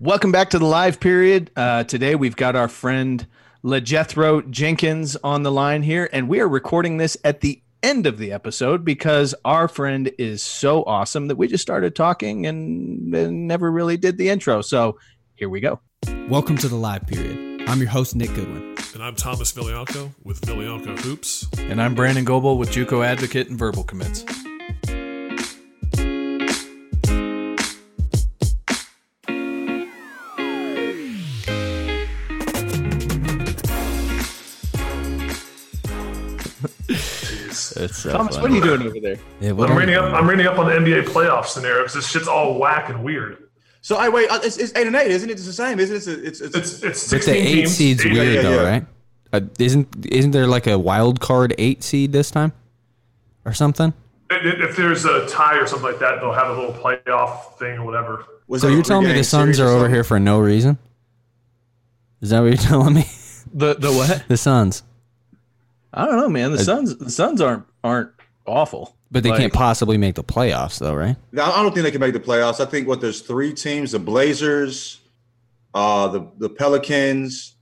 Welcome back to the live period. Uh, today we've got our friend LaJethro Jenkins on the line here, and we are recording this at the end of the episode because our friend is so awesome that we just started talking and, and never really did the intro. So here we go. Welcome to the live period. I'm your host, Nick Goodwin. And I'm Thomas Vilianco with Vilianco Hoops. And I'm Brandon Goebel with Juco Advocate and Verbal Commits. It's so Thomas, what are you doing over there? Yeah, what I'm reading up. I'm reading up on the NBA playoff scenario because this shit's all whack and weird. So I wait. Uh, it's, it's, eight and eight, isn't it? It's the same, isn't it? It's it's it's, it's, it's the eight teams, seeds eight, weird eight, though, yeah. right? Uh, isn't isn't there like a wild card eight seed this time, or something? If if there's a tie or something like that, they'll have a little playoff thing or whatever. Was So you're telling me the Suns are over here for no reason? Is that what you're telling me? The the what? the Suns, I don't know, man. The Suns the Suns aren't aren't awful, but they Like- can't possibly make the playoffs, though, right? No, I don't think they can make the playoffs. I think what there's three teams: the Blazers, uh, the the Pelicans.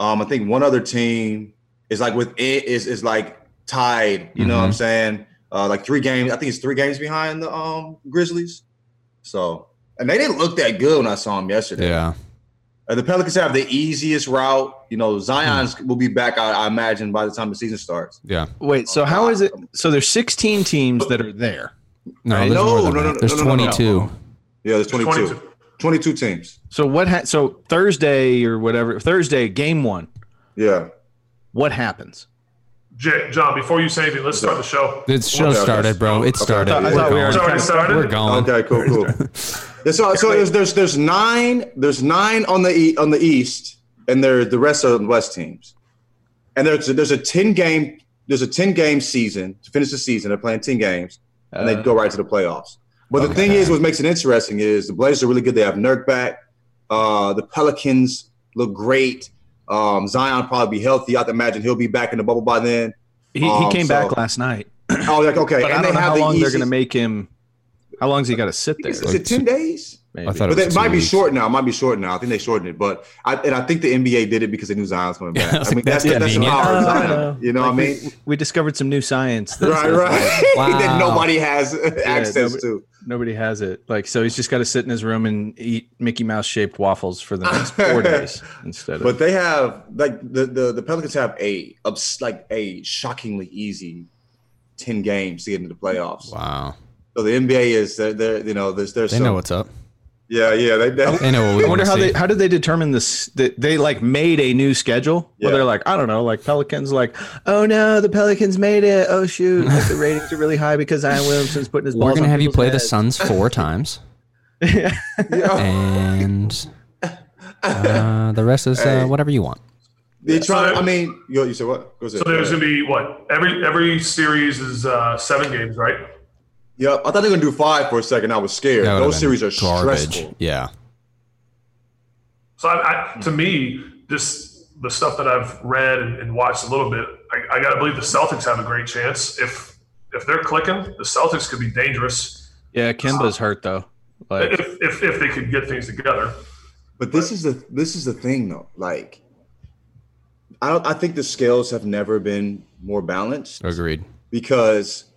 Um, I think one other team is like with it is is like tied. You know what I'm saying? Uh, like three games. I think it's three games behind the um Grizzlies. So, and they didn't look that good when I saw them yesterday. Yeah. Uh, the Pelicans have the easiest route. You know, Zion's will be back. I, I imagine by the time the season starts. Yeah. Wait, so how is it? So there's 16 teams that are there. No, Right? there's No, more than no, no, no, There's no, no, no, no. 22. Yeah, there's 22. 22. 22 teams. So what? Ha- so Thursday or whatever Thursday game one. Yeah. What happens? J- John, before you say anything, let's start the show. The show Okay, okay. started, bro. It started. I We're thought we going. were It's already started. We're going. Okay, cool, cool. Yeah, so so there's, there's there's nine there's nine on the e- on the east, and there the rest are the west teams, and there's a, there's a ten game there's a ten game season to finish the season. They're playing ten games, and they Uh, go right to the playoffs. But the thing is, what makes it interesting is the Blazers are really good. They have Nurk back. Uh, the Pelicans look great. Um, Zion probably be healthy. I'd imagine he'll be back in the bubble by then. He, he Um, came so- back last night, Oh, like okay, but I and don't they know how have the long they're going to make him. How long long's he got to sit there? Is, is it ten days? Maybe. I thought But it it might two be short now. It might be short now. I think they shortened it, but I and I think the NBA did it because they knew Zion's coming back. I was I mean, like, that's that's the, that's the power of Zion. no. You know Like, what I mean? We, we discovered some new science. This Right, is right. Wow. that nobody has access nobody- to. Nobody has it. Like so, he's just got to sit in his room and eat Mickey Mouse shaped waffles for the next four days instead of. But they have like the the, the Pelicans have a like a shockingly easy ten games to get into the playoffs. Wow. So the NBA is they're, they're you know there's there's They know what's up. Yeah yeah they, they They know what we I wonder how see. they how did they determine this? That they like made a new schedule. Yeah. Well, they're like I don't know, like Pelicans, like oh no, the Pelicans made it. Oh shoot, like the ratings are really high because Zion Williamson's putting his. We're balls gonna on have you people's play the. Suns four times, yeah. and uh, the rest is uh, whatever you want. they try. So- I mean, you, you said what? Go ahead. So there's gonna be what every every series is uh, seven games, right? Yeah, I thought they were gonna do five for a second. I was scared. That Those series are stressful. Yeah. So I, I, to me, just the stuff that I've read and, and watched a little bit, I, I got to believe the Celtics have a great chance. If if they're clicking, the Celtics could be dangerous Yeah, Kemba's hurt though. Like if, if if they could get things together. But this is the this is the thing though. Like, I don't. I think the scales have never been more balanced Agreed. because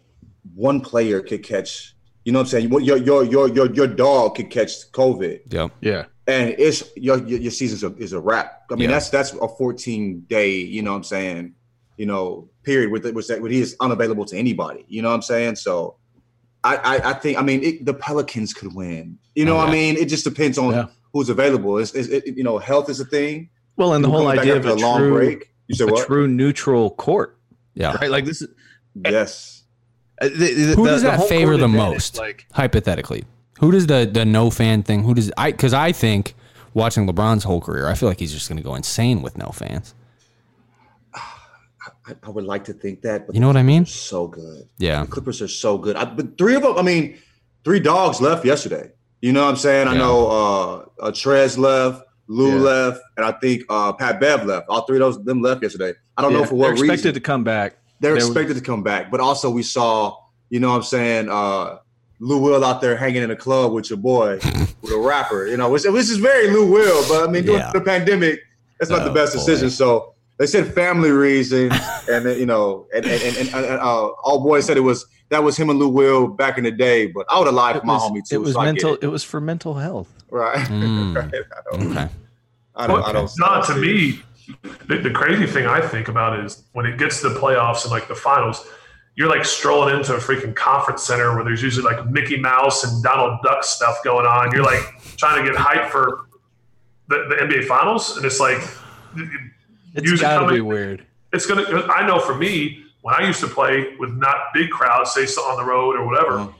one player could catch. You know what I'm saying? Your your your your your dog could catch COVID, Yeah. yeah, and it's your your, your season is a, wrap. I mean, Yeah. that's that's a 14 day. You know what I'm saying? You know, period with which that when he is unavailable to anybody. You know what I'm saying? So. I, I, I think I mean it, the Pelicans could win. You know what I mean? It just depends on Yeah. who's available. It's, it's, it, you know health is a thing. well, and the whole coming back idea of a, a long true, break. You said a what? true neutral court, Yeah. right? Like this is Yes. Uh, the- the- Who does the that whole favor the most? Like Hypothetically, who does the the no fan thing? Who does I? Because I think watching LeBron's whole career, I feel like he's just going to go insane with no fans. I, I would like to think that, but You know what I mean? so good. Yeah. The Clippers are so good. I, but three of them, I mean, three dogs left yesterday. You know what I'm saying? I know uh, uh Trez left, Lou Yeah. left, and I think uh, Pat Bev left. All three of those them left yesterday. I don't know yeah, for what they're expected reason. to come back. They're there was- expected to come back, but also we saw, you know what I'm saying, uh, Lou Will out there hanging in a club with your boy, with a rapper. You know, which, which is very Lou Will, but I mean, during Yeah. the pandemic, that's not the Oh, best boy. decision. So they said family reasons, and you know, and and, and, and, and uh, all boys said it was that was him and Lou Will back in the day. But I would have lied for It my was, homie too. it was so mental. it. It was for mental health. right? Mm. right. I don't. Okay. I don't. I don't. Not to me. The, the crazy thing I think about is when it gets to the playoffs and like the finals, you're like strolling into a freaking conference center where there's usually like Mickey Mouse and Donald Duck stuff going on. You're like trying to get hype for the, the NBA finals, and it's like It's Music got to coming. be weird. it's gonna. I know for me, when I used to play with not big crowds, say on the road or whatever, Uh-huh.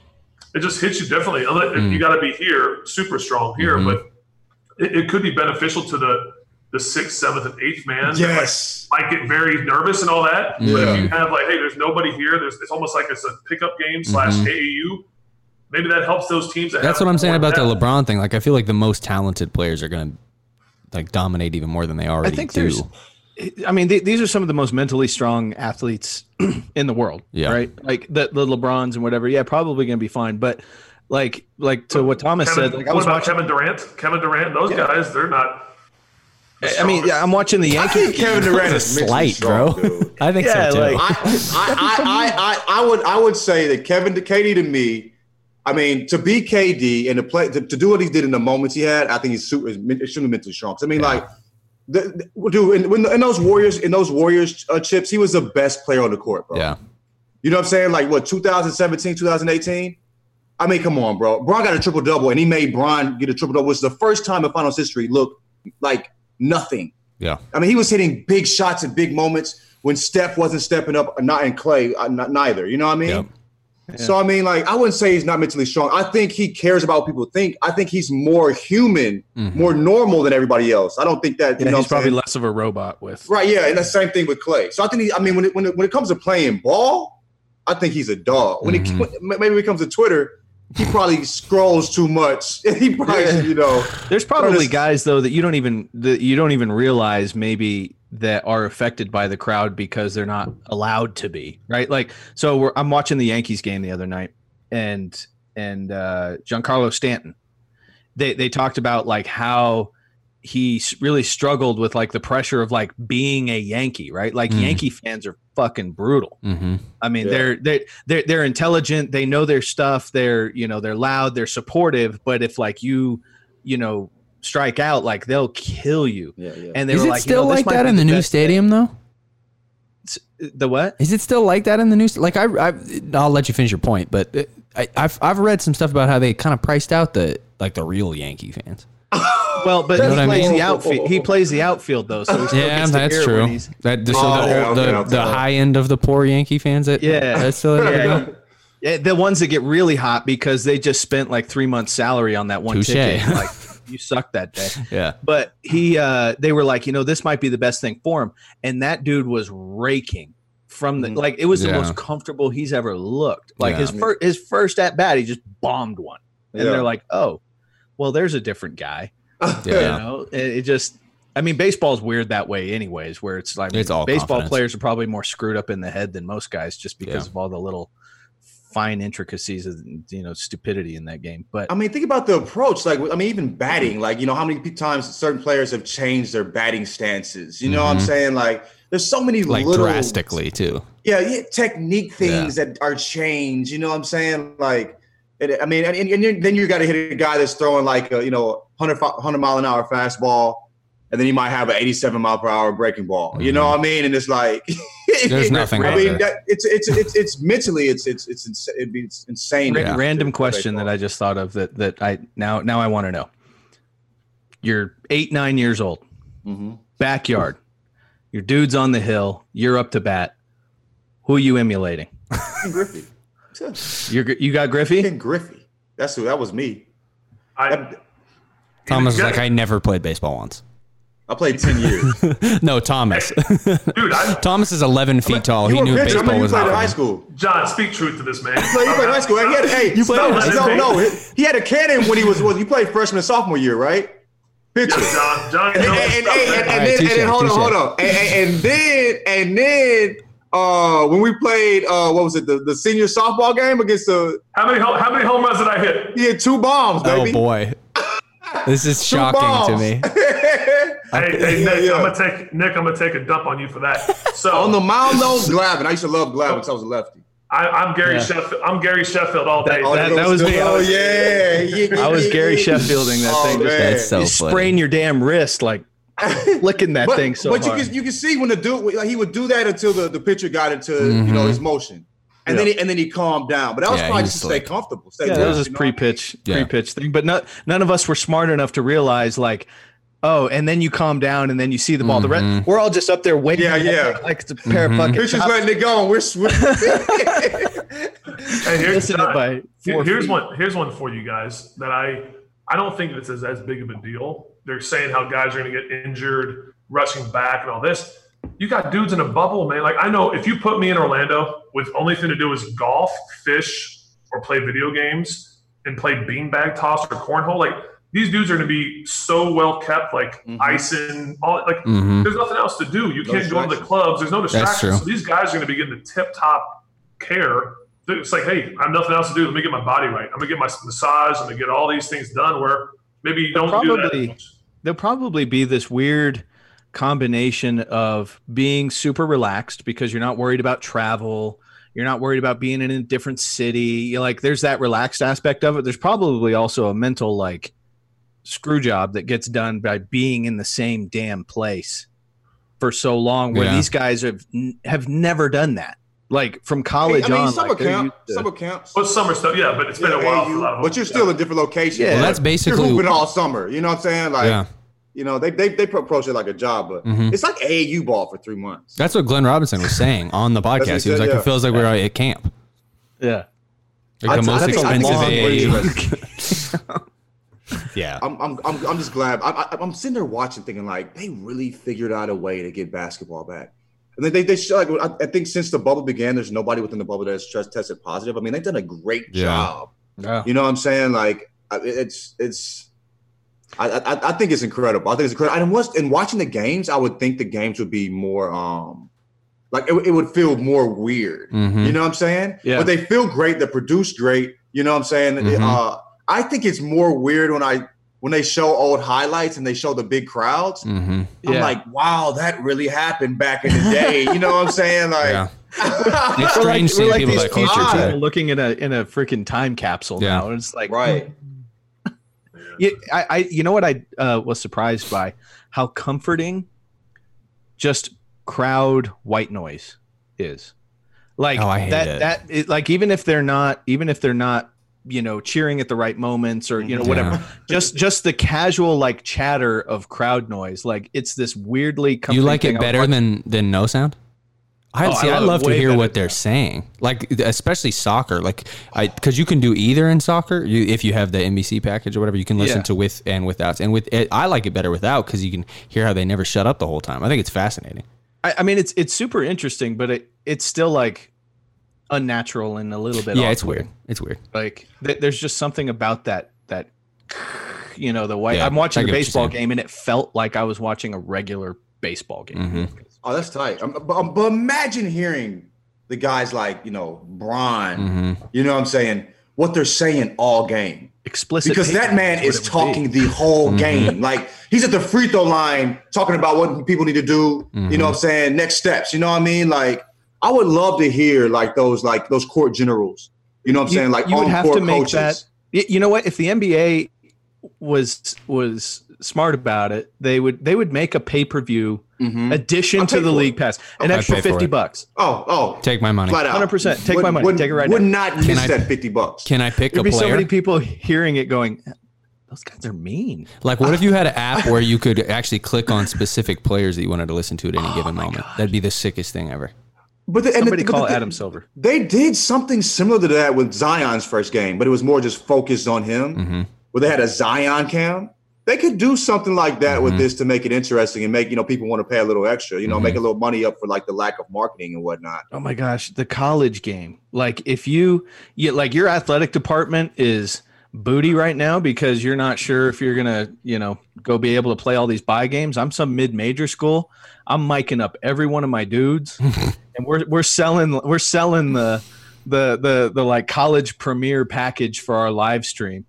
it just hits you differently. Unless Mm. you got to be here, super strong here, Mhm. but it, it could be beneficial to the the sixth, seventh, and eighth man. that, like, Yes. might get very nervous and all that. But if you have like, hey, there's nobody here. There's it's almost like it's a pickup game slash Mhm. AAU. Maybe that helps those teams. That That's what I'm saying more about the. LeBron thing. Like, I feel like the most talented players are gonna like dominate even more than they already think do. there's- I mean, th- these are some of the most mentally strong athletes in the world. Yeah. Right. Like the, the LeBrons and whatever. Yeah, probably going to be fine. But like, like to what Thomas Kevin, said, like I was about watching. Kevin Durant? Kevin Durant, those Yeah. guys, they're not. The I mean, yeah, I'm watching the Yankees. I Yankees. think Kevin Durant is mentally slight, strong, bro. dude. I think Yeah, so too. like- I, I, I, I, I would I would say that Kevin to KD to me, I mean, to be KD and to play to, to do what he did in the moments he had, I think he's super is men- extremely mentally strong. I mean, Yeah. like, the, the, dude, in, when, in those Warriors in those Warriors uh, chips, he was the best player on the court, bro. yeah. You know what I'm saying? Like what 2017, 2018. I mean, come on, bro. Bron got a triple double, and he made Bron get a triple double, which is the first time in finals history look like nothing. Yeah. I mean, he was hitting big shots at big moments when Steph wasn't stepping up, not in Clay, uh, not, neither. You know what I mean? Yep. So I mean, like, I wouldn't say he's not mentally strong. I think he cares about what people think. I think he's more human, Mhm. more normal than everybody else. I don't think that. You Yeah, know, he's probably saying? less of a robot with. right. Yeah, and the same thing with Clay. So I think, he, I mean, when it, when it, when it comes to playing ball, I think he's a dog. When Mhm. it when- maybe when it comes to Twitter, he probably scrolls too much. he probably, Yeah. you know, There's probably guys though that you don't even that you don't even realize maybe that are affected by the crowd because they're not allowed to be right. Like so, we're, I'm watching the Yankees game the other night, and and uh, Giancarlo Stanton. They they talked about like how he really struggled with like the pressure of like being a Yankee, right? Like Mm. Yankee fans are fucking brutal. Mm-hmm. I mean, Yeah. they're they're they're they're intelligent. They know their stuff. They're you know they're loud. They're supportive. But if like you you know strike out, like they'll kill you. yeah, yeah. And they Is were it like, still you know, like that in the new best stadium though? The what? Is it still like that in the new? st- Like I, I I'll let you finish your point, but uh, I, I've I've read some stuff about how they kind of priced out the like the real Yankee fans. Well, but You know he what I plays mean? the outfield. He plays the outfield though, so he still Yeah, gets to that's hear it true. That so Oh, the, okay, old- okay, the, okay. the high end of the poor Yankee fans. That Yeah. that's still Yeah, Yeah, the ones that get really hot because they just spent like three months' salary on that one Touche. ticket. Like you sucked that day. yeah. but he uh they were like you know this might be the best thing for him and that dude was raking from the Mhm. like it was the most comfortable he's ever looked like Yeah. his first his first at bat he just bombed one and Yeah. they're like oh well there's a different guy Yeah. you know it, it just i mean baseball's weird that way anyways where it's like It's all baseball confidence. players are probably more screwed up in the head than most guys just because Yeah. of all the little fine intricacies of you know stupidity in that game but I mean, think about the approach. Like, I mean, even batting. Like, you know, how many times certain players have changed their batting stances? You know what I'm Mhm. saying? Like, there's so many Like little, drastically too. yeah, yeah, technique things that are changed. You know what I'm saying? Like, it, I mean, and, and, and then you got to hit a guy that's throwing like a you know 100, 100 mile an hour fastball, and then he might have an 87 mile per hour breaking ball. You know Mhm. what I mean? And it's like There's nothing I mean, that, it's it's it's it's mentally it's it's it's ins- it'd be insane. Ra- Yeah. random question that I just thought of that that I now now I want to know. You're eight nine years old, hmm backyard. Your dude's on the hill. You're up to bat. Who are you emulating? Griffey. You're you got Griffey. Ken Griffey. That's who. That was me. I, I, Thomas is like, I never played baseball once. I played ten years. no, Thomas. dude, I, Thomas is 11 feet tall. You He knew a pitcher. I baseball mean, was played in high school. John, speak truth to this man. You played, you played high school. He had, hey, You played no, no, no. He, he had a cannon when he was. was you played freshman and sophomore year, right? Pitcher. John, John, And, knows and, and, stuff, and, man. and, then, and then hold on, hold on. And, and, and then and then uh, when we played, uh, what was it, the, the senior softball game against the, How many how many home runs did I hit? he had two bombs, baby. Oh boy, this is shocking to me. Hey, hey Nick, yeah. I'm gonna take Nick. I'm gonna take a dump on you for that. So On the mound, though, Glavine. I used to love Glavine because I was a lefty. I, I'm Gary Yeah. Sheffield. I'm Gary Sheffield all day. That- that- Oh, was me. Oh, yeah. yeah. I was Gary Sheffielding that Oh, thing. Just, man. That's so you funny. sprain your damn wrist like flicking that but, thing so but hard. you can you can see when the dude like, he would do that until the, the pitcher got into you know Mhm. his motion, and then he, and then he calmed down. But that was Yeah, probably he just to stay comfortable. Stay yeah, that was his you know I mean? pre-pitch Yeah. pre-pitch thing. But not, none of us were smart enough to realize like, oh, and then you calm down and then you see the ball. The Mhm. rest, we're all just up there waiting. Yeah, yeah. Like it's a pair Mhm. of fucking Pitcher's chops letting it go, and we're, we're Hey, here's, it by four here's feet. one. Here's one for you guys that I I don't think this is as big of a deal. They're saying how guys are going to get injured, rushing back, and all this. You got dudes in a bubble, man. Like I know if you put me in Orlando with only thing to do is golf, fish, or play video games and play beanbag toss or cornhole, like these dudes are going to be so well kept, like Mhm. icing, all like. Mhm. There's nothing else to do. You No can't go to the clubs. There's no distractions. So these guys are going to be getting the tip top care. It's like, hey, I have nothing else to do. Let me get my body right. I'm gonna get my massage. I'm gonna get all these things done. Where maybe you don't do Probably- that. There'll probably be this weird combination of being super relaxed because you're not worried about travel. You're not worried about being in a different city. You're like, there's that relaxed aspect of it. There's probably also a mental like screw job that gets done by being in the same damn place for so long. Where Yeah. these guys have have never done that. Like from college I mean, on, summer like, camp, to- summer camps. But summer stuff, yeah. But it's been a while for a AU, but you're still in different locations. Yeah. Well, But that's you're basically hooping all summer. You know what I'm saying? Like, yeah. You know, they they they approach it like a job, but Mhm. it's like AAU ball for three months. That's what Glenn Robinson was saying on the what he podcast. He was said, like, yeah. it feels like we're at camp. yeah. Like the I- I most think- I think expensive AAU. Yeah. I'm, I'm, I'm, I'm just glad. I, I, I'm sitting there watching, thinking like they really figured out a way to get basketball back. And they, they, they show, like, I, I think since the bubble began, there's nobody within the bubble that has stress tested positive. I mean, they've done a great Yeah. job. Yeah. You know what I'm saying? Like, it's, it's, I, I, I think it's incredible. I think it's incredible. And was, and watching the games, I would think the games would be more, um, like it, it would feel more weird. Mhm. You know what I'm saying? Yeah. But they feel great. They're produced great. You know what I'm saying? Mhm. Uh, I think it's more weird when I when they show old highlights and they show the big crowds. Mhm. I'm like, wow, that really happened back in the day. you know what I'm saying? Like, Yeah. It's We're like, strange seeing like people these that future culture people too. looking in a in a freaking time capsule Yeah. now. And it's like right. Yeah, I, I you know what I uh, was surprised by how comforting just crowd white noise is. Like Oh, that it. that it, like even if they're not even if they're not you know cheering at the right moments or you know whatever Yeah. just just the casual like chatter of crowd noise like it's this weirdly comforting You like it better than than no sound? I Oh, see. I love it love to hear what they're saying, like especially soccer. Like I, because you can do either in soccer. You, if you have the NBC package or whatever, you can listen Yeah. to with and without. And with it, I like it better without because you can hear how they never shut up the whole time. I think it's fascinating. I, I mean it's it's super interesting but it it's still like unnatural and a little bit yeah, it's weird. It's weird. like th- there's just something about that that you know the white Yeah, i'm watching I a get what you're baseball game and it felt like i was watching a regular baseball game Mhm. Oh, that's tight. Um, but, um, but imagine hearing the guys like, you know, Brian, hmm you know what I'm saying, what they're saying all game. explicit because that man is it would be. talking the whole Mhm. game. Like he's at the free throw line talking about what people need to do. You Mhm. know what I'm saying? Next steps. You know what I mean? Like I would love to hear like those like those court generals. You know what I'm You- saying? Like you would have court to make coaches. that- you know what if the nba was was smart about it they would they would make a pay-per-view Mhm. addition to the league it. pass an I'd extra pay for 50 it. bucks Oh, oh, Take my money. flat out. 100%. Take Would- my money. Would, Take it right Would now. not miss I- that 50 bucks. Can I pick a player? there'd a be so many people hearing it going those guys are mean Like, what if you had an app where you could actually click on specific players that you wanted to listen to at any given moment? That'd be the sickest thing ever. but the, and somebody the, but call the- adam silver They did something similar to that with Zion's first game, but it was more just focused on him. hmm where they had a Zion cam. They could do something like that with Mhm. this to make it interesting and make you know people want to pay a little extra. You know, Mhm. make a little money up for like the lack of marketing and whatnot. Oh my gosh, the college game. Like if you you like your athletic department is booty right now because you're not sure if you're gonna, you know, go be able to play all these buy games. I'm some mid-major school. I'm miking up every one of my dudes, and we're we're selling we're selling the the the the like college premiere package for our live stream,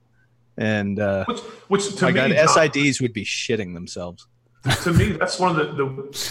and uh, Which, which to my me, God, SIDs would be shitting themselves. to me, that's one of the, the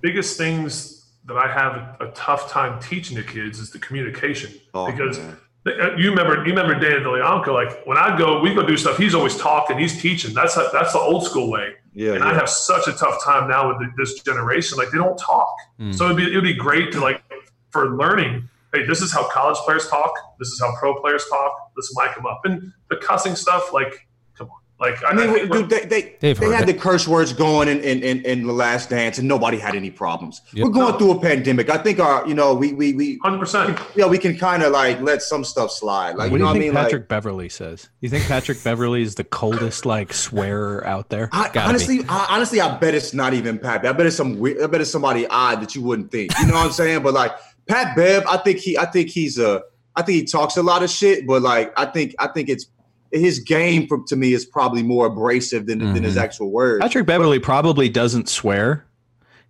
biggest things that I have a, a tough time teaching to kids is the communication. Oh, because man. uh, you remember, you remember Dan DeLeonco, like when I go, we go do stuff. He's always talking, he's teaching. That's a, that's the old school way. Yeah, and I have such a tough time now with the, this generation. Like they don't talk. Mm. So it'd be it'd be great to like for learning. Hey, this is how college players talk. This is how pro players talk. This mic them up and the cussing stuff. Like, come on. Like I mean, think dude, they they, They've they had it. the curse words going in, in, in, in the last dance, and nobody had any problems. Yep. We're going through a pandemic. I think our, you know, we we we hundred percent. yeah, we can kind of like let some stuff slide. Like, what you do know you what I mean? Patrick Like, Beverley says? You think Patrick Beverley is the coldest like swearer out there? I, honestly, I, honestly, I bet it's not even Pat. I bet it's some weird. I bet it's somebody odd that you wouldn't think. You know what I'm saying? But like Pat Bev, I think he, I think he's a, I think he talks a lot of shit. But like, I think, I think it's his game from to me is probably more abrasive than than his Mhm. actual words. Patrick Beverley probably doesn't swear.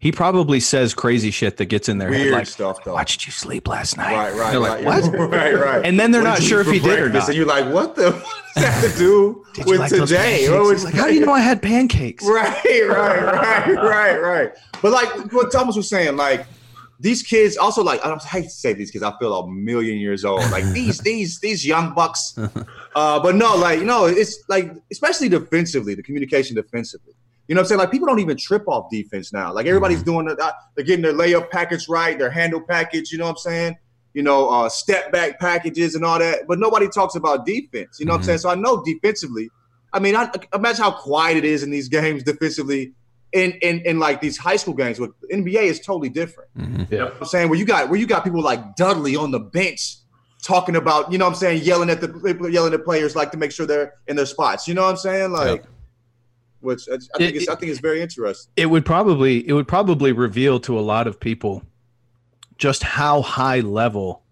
He probably says crazy shit that gets in their head, Weird like, stuff though. "Why did you sleep last night?" Right, right, They're right. "What?" right, right. And then they're What not sure if he did or not. And you're like, what the what does that have to do with like today? pancakes? What was- like, How do you know I had pancakes? Right, right, right, right, right. But like what Thomas was saying, like these kids also like I don't hate to say these kids, I feel a million years old. Like these these these young bucks. Uh, but no, like you know, it's like especially defensively, the communication defensively. You know what I'm saying? Like people don't even trip off defense now. Like everybody's doing the, uh, they're getting their layup package right, their handle package, you know what I'm saying? You know, uh, step back packages and all that. But nobody talks about defense. You know what I'm Mhm. saying? So I know defensively. I mean, I imagine how quiet it is in these games defensively in in, in like these high school games. With NBA is totally different. Mhm. You know what I'm saying where you got where you got people like Dudley on the bench talking about, you know what I'm saying, yelling at the yelling at players like to make sure they're in their spots. You know what I'm saying? Like which I, I think It- it's I think it's very interesting. It would probably it would probably reveal to a lot of people just how high level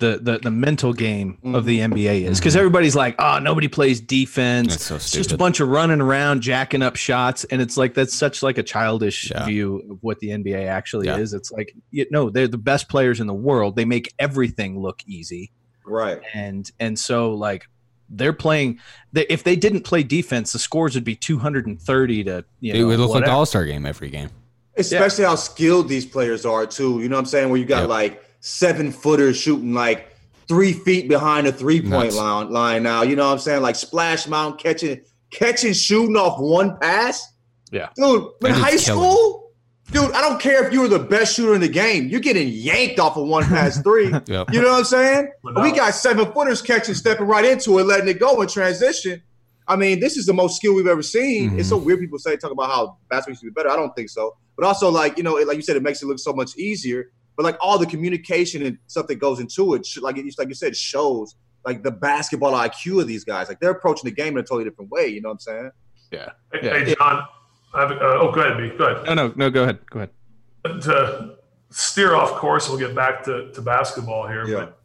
the the, the mental game of the mm-hmm. NBA is because mm-hmm. everybody's like, oh, nobody plays defense. That's so It's just a bunch of running around, jacking up shots, and it's like that's such like a childish Yeah. view of what the NBA actually Yeah. is. It's like you know they're the best players in the world. They make everything look easy, Right. and and so like they're playing. They, if they didn't play defense, the scores would be two hundred and thirty to you It know would look like. All Star game every game. Especially how skilled these players are too. You know what I'm saying? Where you got Yep. like seven footers shooting like three feet behind the three point Nuts. line line now. You know what I'm saying? Like splash mount catching catching shooting off one pass. Yeah. Dude, in That dude's high killing. school, dude, I don't care if you were the best shooter in the game. You're getting yanked off of one pass three. Yep. You know what I'm saying? Without- We got seven footers catching, stepping right into it, letting it go in transition. I mean, this is the most skill we've ever seen. It's so mm-hmm. weird people say talk about how basketball used to be better. I don't think so. But also, like you know, it, like you said, it makes it look so much easier. But like all the communication and stuff that goes into it, like it, like you said, shows like the basketball IQ of these guys. Like they're approaching the game in a totally different way. You know what I'm saying? Hey, Yeah. hey, John. I have, uh, oh, go ahead, B. Go ahead. No, no, no. Go ahead. Go ahead. to steer off course, we'll get back to, to basketball here. Yeah. But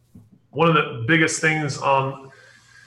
one of the biggest things on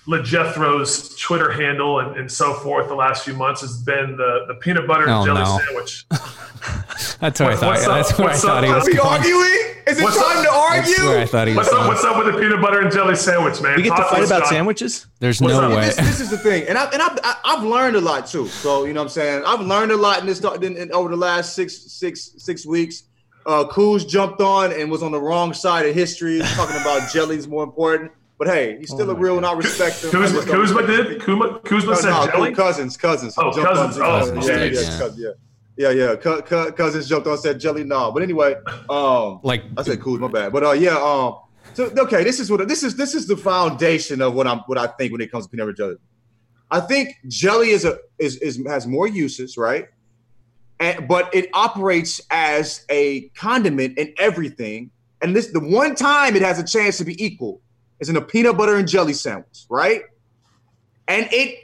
LaJethro's Twitter handle and, and so forth the last few months has been the, the peanut butter and Oh, jelly no. sandwich. That's what I thought. what's up? That's what I thought up? he was Are we going. arguing? Is it What's time up? to That's where I thought he was What's up? What's up with the peanut butter and jelly sandwich, man? We get to fight about John. sandwiches. There's What's no up? way. This, this is the thing, and I've and I've, I- I've learned a lot too. So you know, what I'm saying I've learned a lot in this in, in, over the last six six six weeks. Uh, Kuz jumped on and was on the wrong side of history, talking about jelly's more important. But hey, he's still Oh a my real, and I respect him. Kuzma, Kuzma did? Kuzma, Kuzma No, said no, jelly? cousins, cousins. Oh, jumped on- cousins. Oh, yeah, yeah, yeah. cousins, yeah, yeah, yeah. Cou- cou- cousins jumped on, said jelly. No, but anyway, um, Like I said cool, my bad. But uh, yeah, um, so okay, this is what this is. This is the foundation of what I'm, what I think when it comes to peanut butter jelly. I think jelly is a is is has more uses, right? And but it operates as a condiment in everything. And this the one time it has a chance to be equal is in a peanut butter and jelly sandwich, right? And it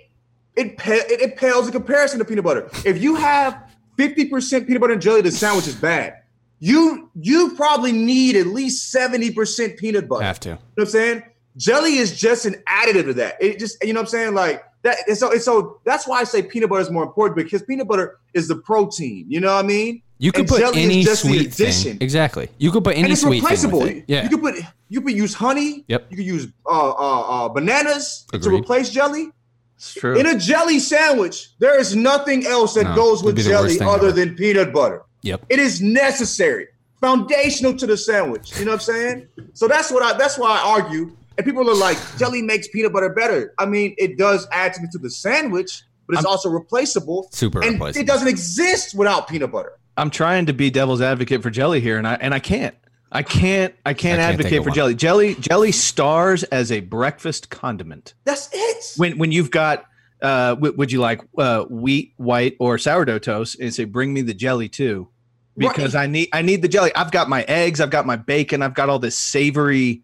it it, it pales in comparison to peanut butter. If you have 50% peanut butter and jelly, the sandwich is bad. You you probably need at least 70% peanut butter. have to. You know what I'm saying? Jelly is just an additive to that. It just, you know what I'm saying? Like that. And so, and so that's why I say peanut butter is more important because peanut butter is the protein. You know what I mean? You could And put jelly is any just the sweet addition. thing. Exactly. You could put any and it's sweet replaceable. thing with it. Yeah. You could put you could use honey. Yep. You could use uh, uh, uh, bananas to replace jelly. It's true. In a jelly sandwich, there is nothing else that No, goes with be the worst jelly other ever. than peanut butter. Yep. It is necessary, foundational to the sandwich. You know what I'm saying? So that's what I. That's why I argue. And people are like, jelly makes peanut butter better. I mean, it does add something to the sandwich, but it's I'm- also replaceable. Super and replaceable. it doesn't exist without peanut butter. I'm trying to be devil's advocate for jelly here, and I and I can't. I can't. I can't, I can't advocate for jelly. Jelly jelly stars as a breakfast condiment. That's it. When when you've got uh, w- would you like uh, wheat, white, or sourdough toast, and say bring me the jelly too, because I need I need the jelly. I've got my eggs, I've got my bacon, I've got all this savoriness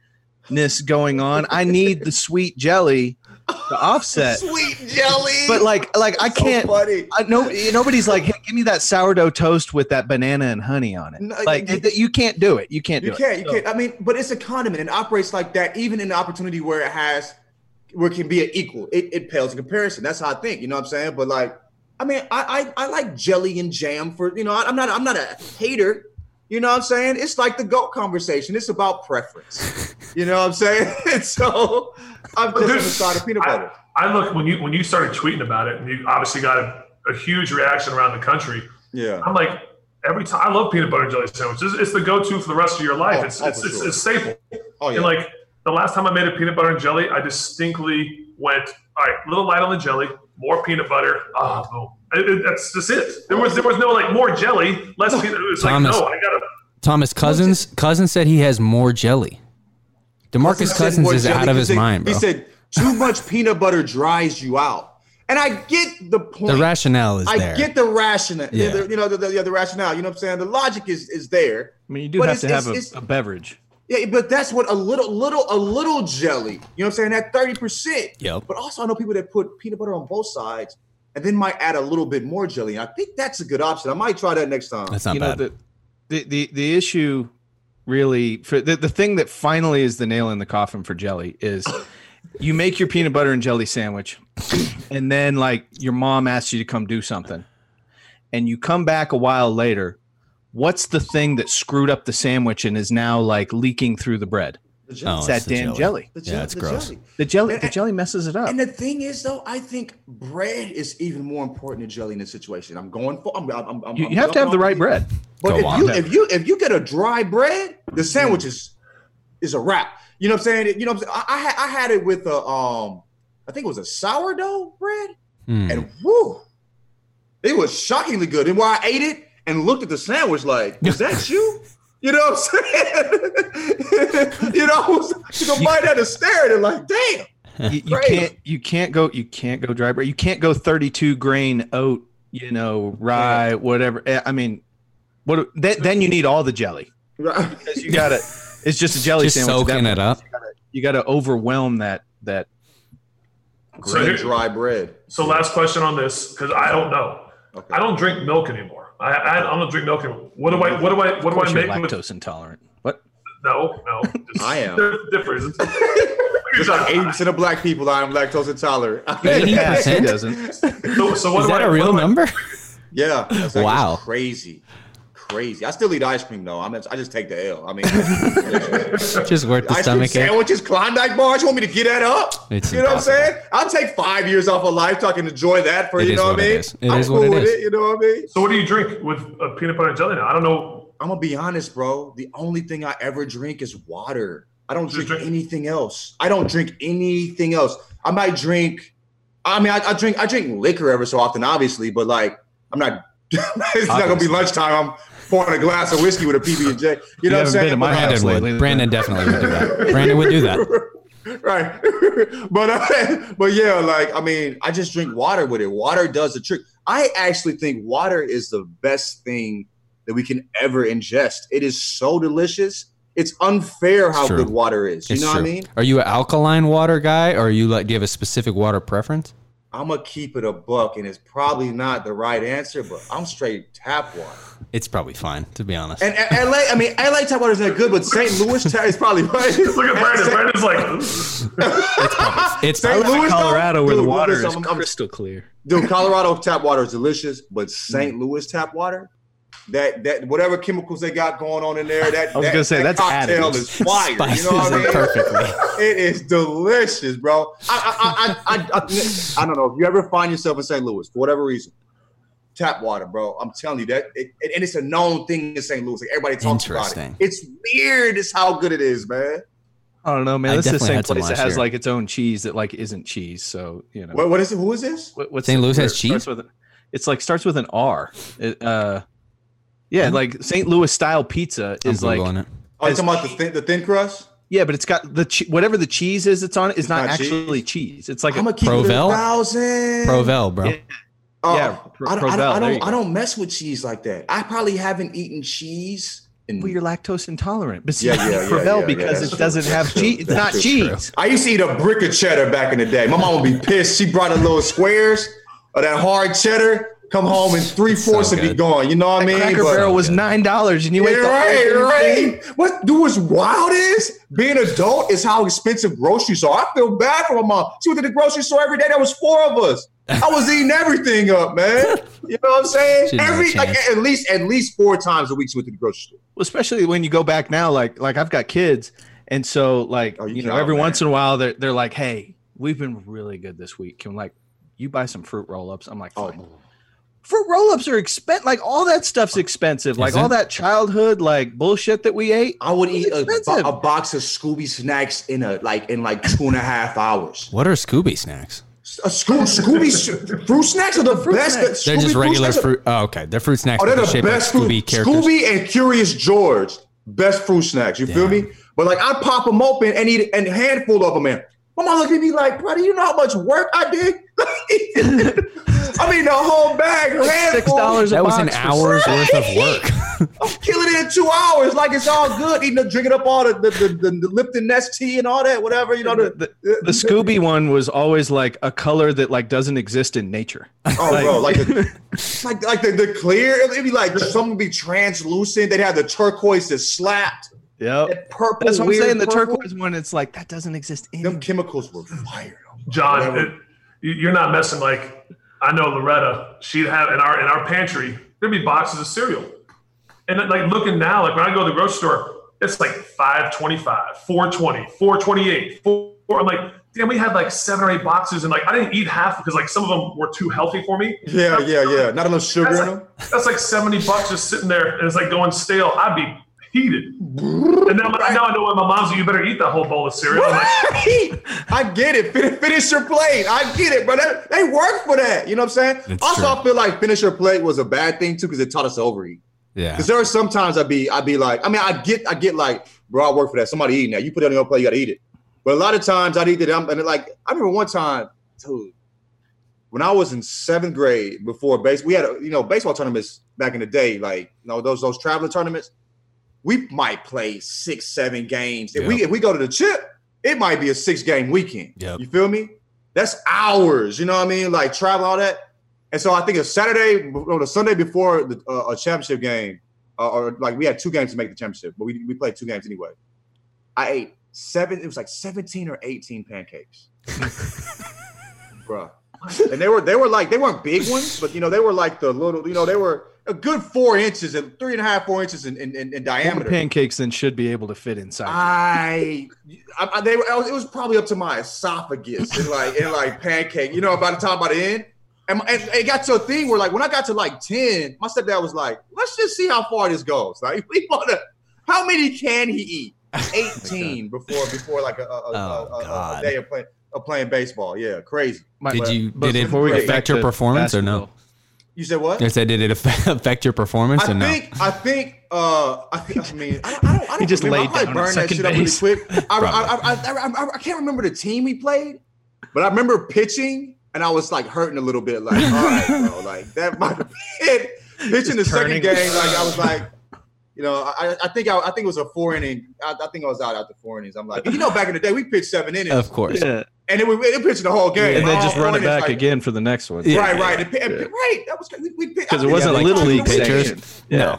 going on. I need the sweet jelly to offset. Sweet jelly. But like like I can't. funny. I, no, nobody's like, hey, give me that sourdough toast with that banana and honey on it. No, like you- it- you can't do it. You can't do You it. can't. You So- can't. I mean, but it's a condiment. It operates like that, even in the opportunity where it has, where it can be an equal. It, it pales in comparison. That's how I think. You know what I'm saying? But like, I mean, I I, I like jelly and jam for you know. I, I'm not I'm not a hater. You know what I'm saying? It's like the goat conversation. It's about preference. You know what I'm saying? And so I'm just on the side of peanut butter. I, I look when you when you started tweeting about it, and you obviously got a, a huge reaction around the country. Yeah. I'm like, every time I love peanut butter and jelly sandwiches. It's, it's the go-to for the rest of your life. Oh, it's oh, it's, for it's, sure. it's staple. Oh yeah. And like the last time I made a peanut butter and jelly, I distinctly went, all right, a little light on the jelly, more peanut butter. Ah, boom. It- it- that's just it. There was there was no like more jelly, less peanut. It was Thomas. like no, I gotta. Thomas Cousins Cousins said he has more jelly. DeMarcus He said Cousins is jelly out of his because they- mind, bro. He said too much peanut butter dries you out, and I get the point. the rationale is I there. get the rationale. Yeah. The- you know, the, the, yeah, the rationale. You know what I'm saying? The logic is is there. I mean, you do But have to have it's- a, it's- a beverage. Yeah, but that's what a little, little, a little jelly. You know what I'm saying? That thirty percent. Yeah. But also, I know people that put peanut butter on both sides, and then might add a little bit more jelly. And I think that's a good option. I might try that next time. That's not you know bad. the, the the the issue really for the, the thing that finally is the nail in the coffin for jelly is you make your peanut butter and jelly sandwich and then like your mom asks you to come do something and you come back a while later what's the thing that screwed up the sandwich and is now like leaking through the bread The jelly. Oh, it's that the damn jelly. jelly, The yeah, it's the gross. jelly. the jelly And- the jelly messes it up And the thing is, though, I think bread is even more important than jelly in this situation. I'm going for. I'm, I'm, I'm, you, I'm you have to have the right bread But Go if on. you if you if you get a dry bread, the sandwich is is a wrap. You know what I'm saying? You know what I'm saying? I, I had I had it with a um, I think it was a sourdough bread, Hmm. and whoo, it was shockingly good. And while I ate it and looked at the sandwich, like, is that you? You know what I'm saying? you know, I was you know, might have to stare at it like, damn. you, you can't you can't go you can't go dry bread you can't go 32 grain oat you know rye whatever Eh, i mean what then, then you need all the jelly because you gotta it's just a jelly Just sandwich at soaking it up. you gotta overwhelm that that So here- dry bread. So last question on this because I don't know. Okay. I don't drink milk anymore. I, I, I don't drink milk anymore. What do I? What do I? What of do I course you're make with? lactose intolerant what No, no. just- I am. There, different. Like 80% of black people, I am lactose intolerant. yeah, he 80%? doesn't So, so what Is do that I, a real do I- number? Yeah. That's Wow. Crazy. Crazy. I still eat ice cream though. I mean, I just take the L. I mean, Just worth the ice cream stomach ache. sandwiches, Klondike bars. You want me to get that up? It's you know impossible. what I'm saying? I'll take five years off of life so I can enjoy that for It you know what what I mean. is. It I'm is cool what it with is. it. You know what I mean? So what do you drink with uh, peanut butter and jelly now? I don't know. I'm gonna be honest, bro. The only thing I ever drink is water. I don't drink, drink- anything else. I don't drink anything else. I might drink. I mean, I, I drink. I drink liquor ever so often, obviously, but like, I'm not. it's not gonna be lunchtime. I'm pouring a glass of whiskey with a PB and J. You know what I'm haven't been saying? to my But, uh, Brandon lately. would. Brandon definitely would do that. Brandon would do that. right but uh, but yeah like i mean i just drink water with it water does the trick i actually think water is the best thing that we can ever ingest it is so delicious it's unfair how It's good water is you It's know what i mean Are you an alkaline water guy, or are you like? Do you have a specific water preference? I'm gonna keep it a buck and it's probably not the right answer but i'm straight tap water It's probably fine, to be honest. and, and la i mean la tap water is not good but st louis tap is probably right Look at Brandon. Brandon's like, it's St. Louis, though? colorado where the water is I'm- I'm- crystal clear Dude, Colorado tap water is delicious, but. St. Louis tap water, that that whatever chemicals they got going on in there. That I was that, gonna say, that that's cocktail additives. is fire. You Spices know what I mean? perfectly. It is delicious, bro. I I, I, I, I, I don't know if you ever find yourself in St. Louis for whatever reason. Tap water, bro. I'm telling you that, it, and it's a known thing in St. Louis. Like everybody talks about it. Interesting. It's weird. It's how good it is, man. I don't know, man. I This is the same place that has year. like its own cheese that like isn't cheese. So you know, What, what is it? Who is this? What, what's St. it- Louis has it cheese? starts with- it's like starts with an R. It, uh, yeah, like St. Louis style pizza I'm is like googling it. Oh, you talking about the thin, the thin crust? yeah, but it's got the che- whatever the cheese is that's on it is not, not actually cheese. It's like I'm a, gonna keep it Provel? thousand. Provel, bro. Yeah. Oh, Yeah, Pro- I, don't- I Provel, don't, I there you don't, go. I don't mess with cheese like that. I probably haven't eaten cheese. In, well, you're lactose intolerant, but see, Yeah, yeah, yeah, Provel yeah, yeah, because that's it true. doesn't have cheese. It's not That's cheese. I used to eat a brick of cheddar back in the day. My mom would be pissed. She brought the little squares of that hard cheddar. Come home and three fourths so would be gone. You know what I mean? Cracker But- Barrel was nine dollars, and you ate Yeah, the whole right, thing. right. What do what's wild is being adult is how expensive groceries are. I feel bad for my mom. She went to the grocery store every day. There was four of us. I was eating everything up, man. You know what I'm saying? She didn't have a Every like at least at least four times a week she went to the grocery store. Well, especially when you go back now, like like I've got kids, and so like Oh, you you know, every oh, man. once in a while they're they're like, "Hey, we've been really good this week. Can like you buy some fruit roll ups?" I'm like, Oh, "Fine." Fruit roll ups are expensive. Like all that stuff's expensive. Like Is all that childhood like bullshit that we ate. I would eat a, expensive. bo- a box of Scooby snacks in a like in like two and a half hours. What are Scooby snacks? A Scoo- Scooby sh- fruit snacks are the, fruit best. snacks. They're Scooby just regular snacks are- fruit. Oh, okay. They're fruit snacks. Oh, but they're they're the shaped like best Scooby fruit. characters. Scooby and Curious George, best fruit snacks. You feel me? But like, I pop them open and eat a handful of them, man. My mom look at me like, brother, you know how much work I did? I mean, the whole bag, a Six dollars. That was an hour's worth of work. I'm killing it in two hours, like it's all good. Eating, drinking up all the the, the, the, the Lipton Nestea and all that, whatever. You know, the, The, the Scooby one was always like a color that like doesn't exist in nature. Oh, bro, like the, like like the, the clear. It'd be like some would be translucent. They'd have the turquoise that slapped. Yep. That purple. That's what I'm weird saying. The purple. turquoise one, it's like that doesn't exist in. Them chemicals were fire. John, it, you- you're not messing. Like I know Loretta, she'd have in our in our pantry there'd be boxes of cereal, and like looking now, like when I go to the grocery store, it's like 525, 420, 428, 4. I'm like, damn, we had like seven or eight boxes, and like I didn't eat half because like some of them were too healthy for me. Yeah, yeah, yeah. Not enough sugar That's in like, them. that's like 70 bucks just sitting there and it's like going stale. I'd be heated. And now, now I know why my mom's like, you better eat that whole bowl of cereal. I'm like, I get it. Fin- Finish your plate. I get it, but that, they work for that. You know what I'm saying? That's also, true. I feel like finish your plate was a bad thing too because it taught us to overeat. Yeah. Because there are sometimes I'd be, I'd be like, I mean, I get, I get like, bro, I work for that. Somebody eating that. You put it on your plate, you gotta eat it. But a lot of times I'd eat it. I'm, and it, like, I remember one time, dude, when I was in seventh grade before base, we had, a, you know, baseball tournaments back in the day, like, you know, those those traveling tournaments. We might play six, seven games. If we if we go to the chip, it might be a six game weekend. Yep. You feel me? That's hours. You know what I mean? Like travel all that. And so I think a Saturday or the Sunday before the, uh, a championship game, uh, or like we had two games to make the championship, but we, we played two games anyway. I ate seven. It was like seventeen or eighteen pancakes, bruh. And they were they were like they weren't big ones, but you know they were like the little you know they were a good four inches and three and a half four inches in, in, in, in More diameter. pancakes than should be able to fit inside. I, I, I- they were, I was- it was probably up to my esophagus and like and like pancake. You know, by the time by the end, and, and it got to a thing where like when I got to like ten, my stepdad was like, "Let's just see how far this goes. Like, we want to. How many can he eat? Oh Eighteen before before like a, a, a, Oh, a- a- a day of playing of playing baseball. Yeah, crazy. My- Did you but did it before we get back affect your to performance or no? Basketball, You said what? I said, did it affect, affect your performance I or no? think I think uh I think I mean I don't I don't, I don't He just remember. laid I down at that second shit up really base. quick. I, I, I, I, I, I can't remember the team we played, but I remember pitching and I was like hurting a little bit. Like, all right, bro, like that might have been pitching the Just second turning. game. Like I was like, you know, I, I think I, I think it was a four inning. I, I think I was out after four innings. I'm like, you know, back in the day we pitched seven innings, Of course. Yeah, and then we, we pitched the whole game, and then just four run it back like- again for the next one. Yeah. Right, right, And and pi- right. That was we, we Because it wasn't like little league pitchers. sanctioned. Yeah.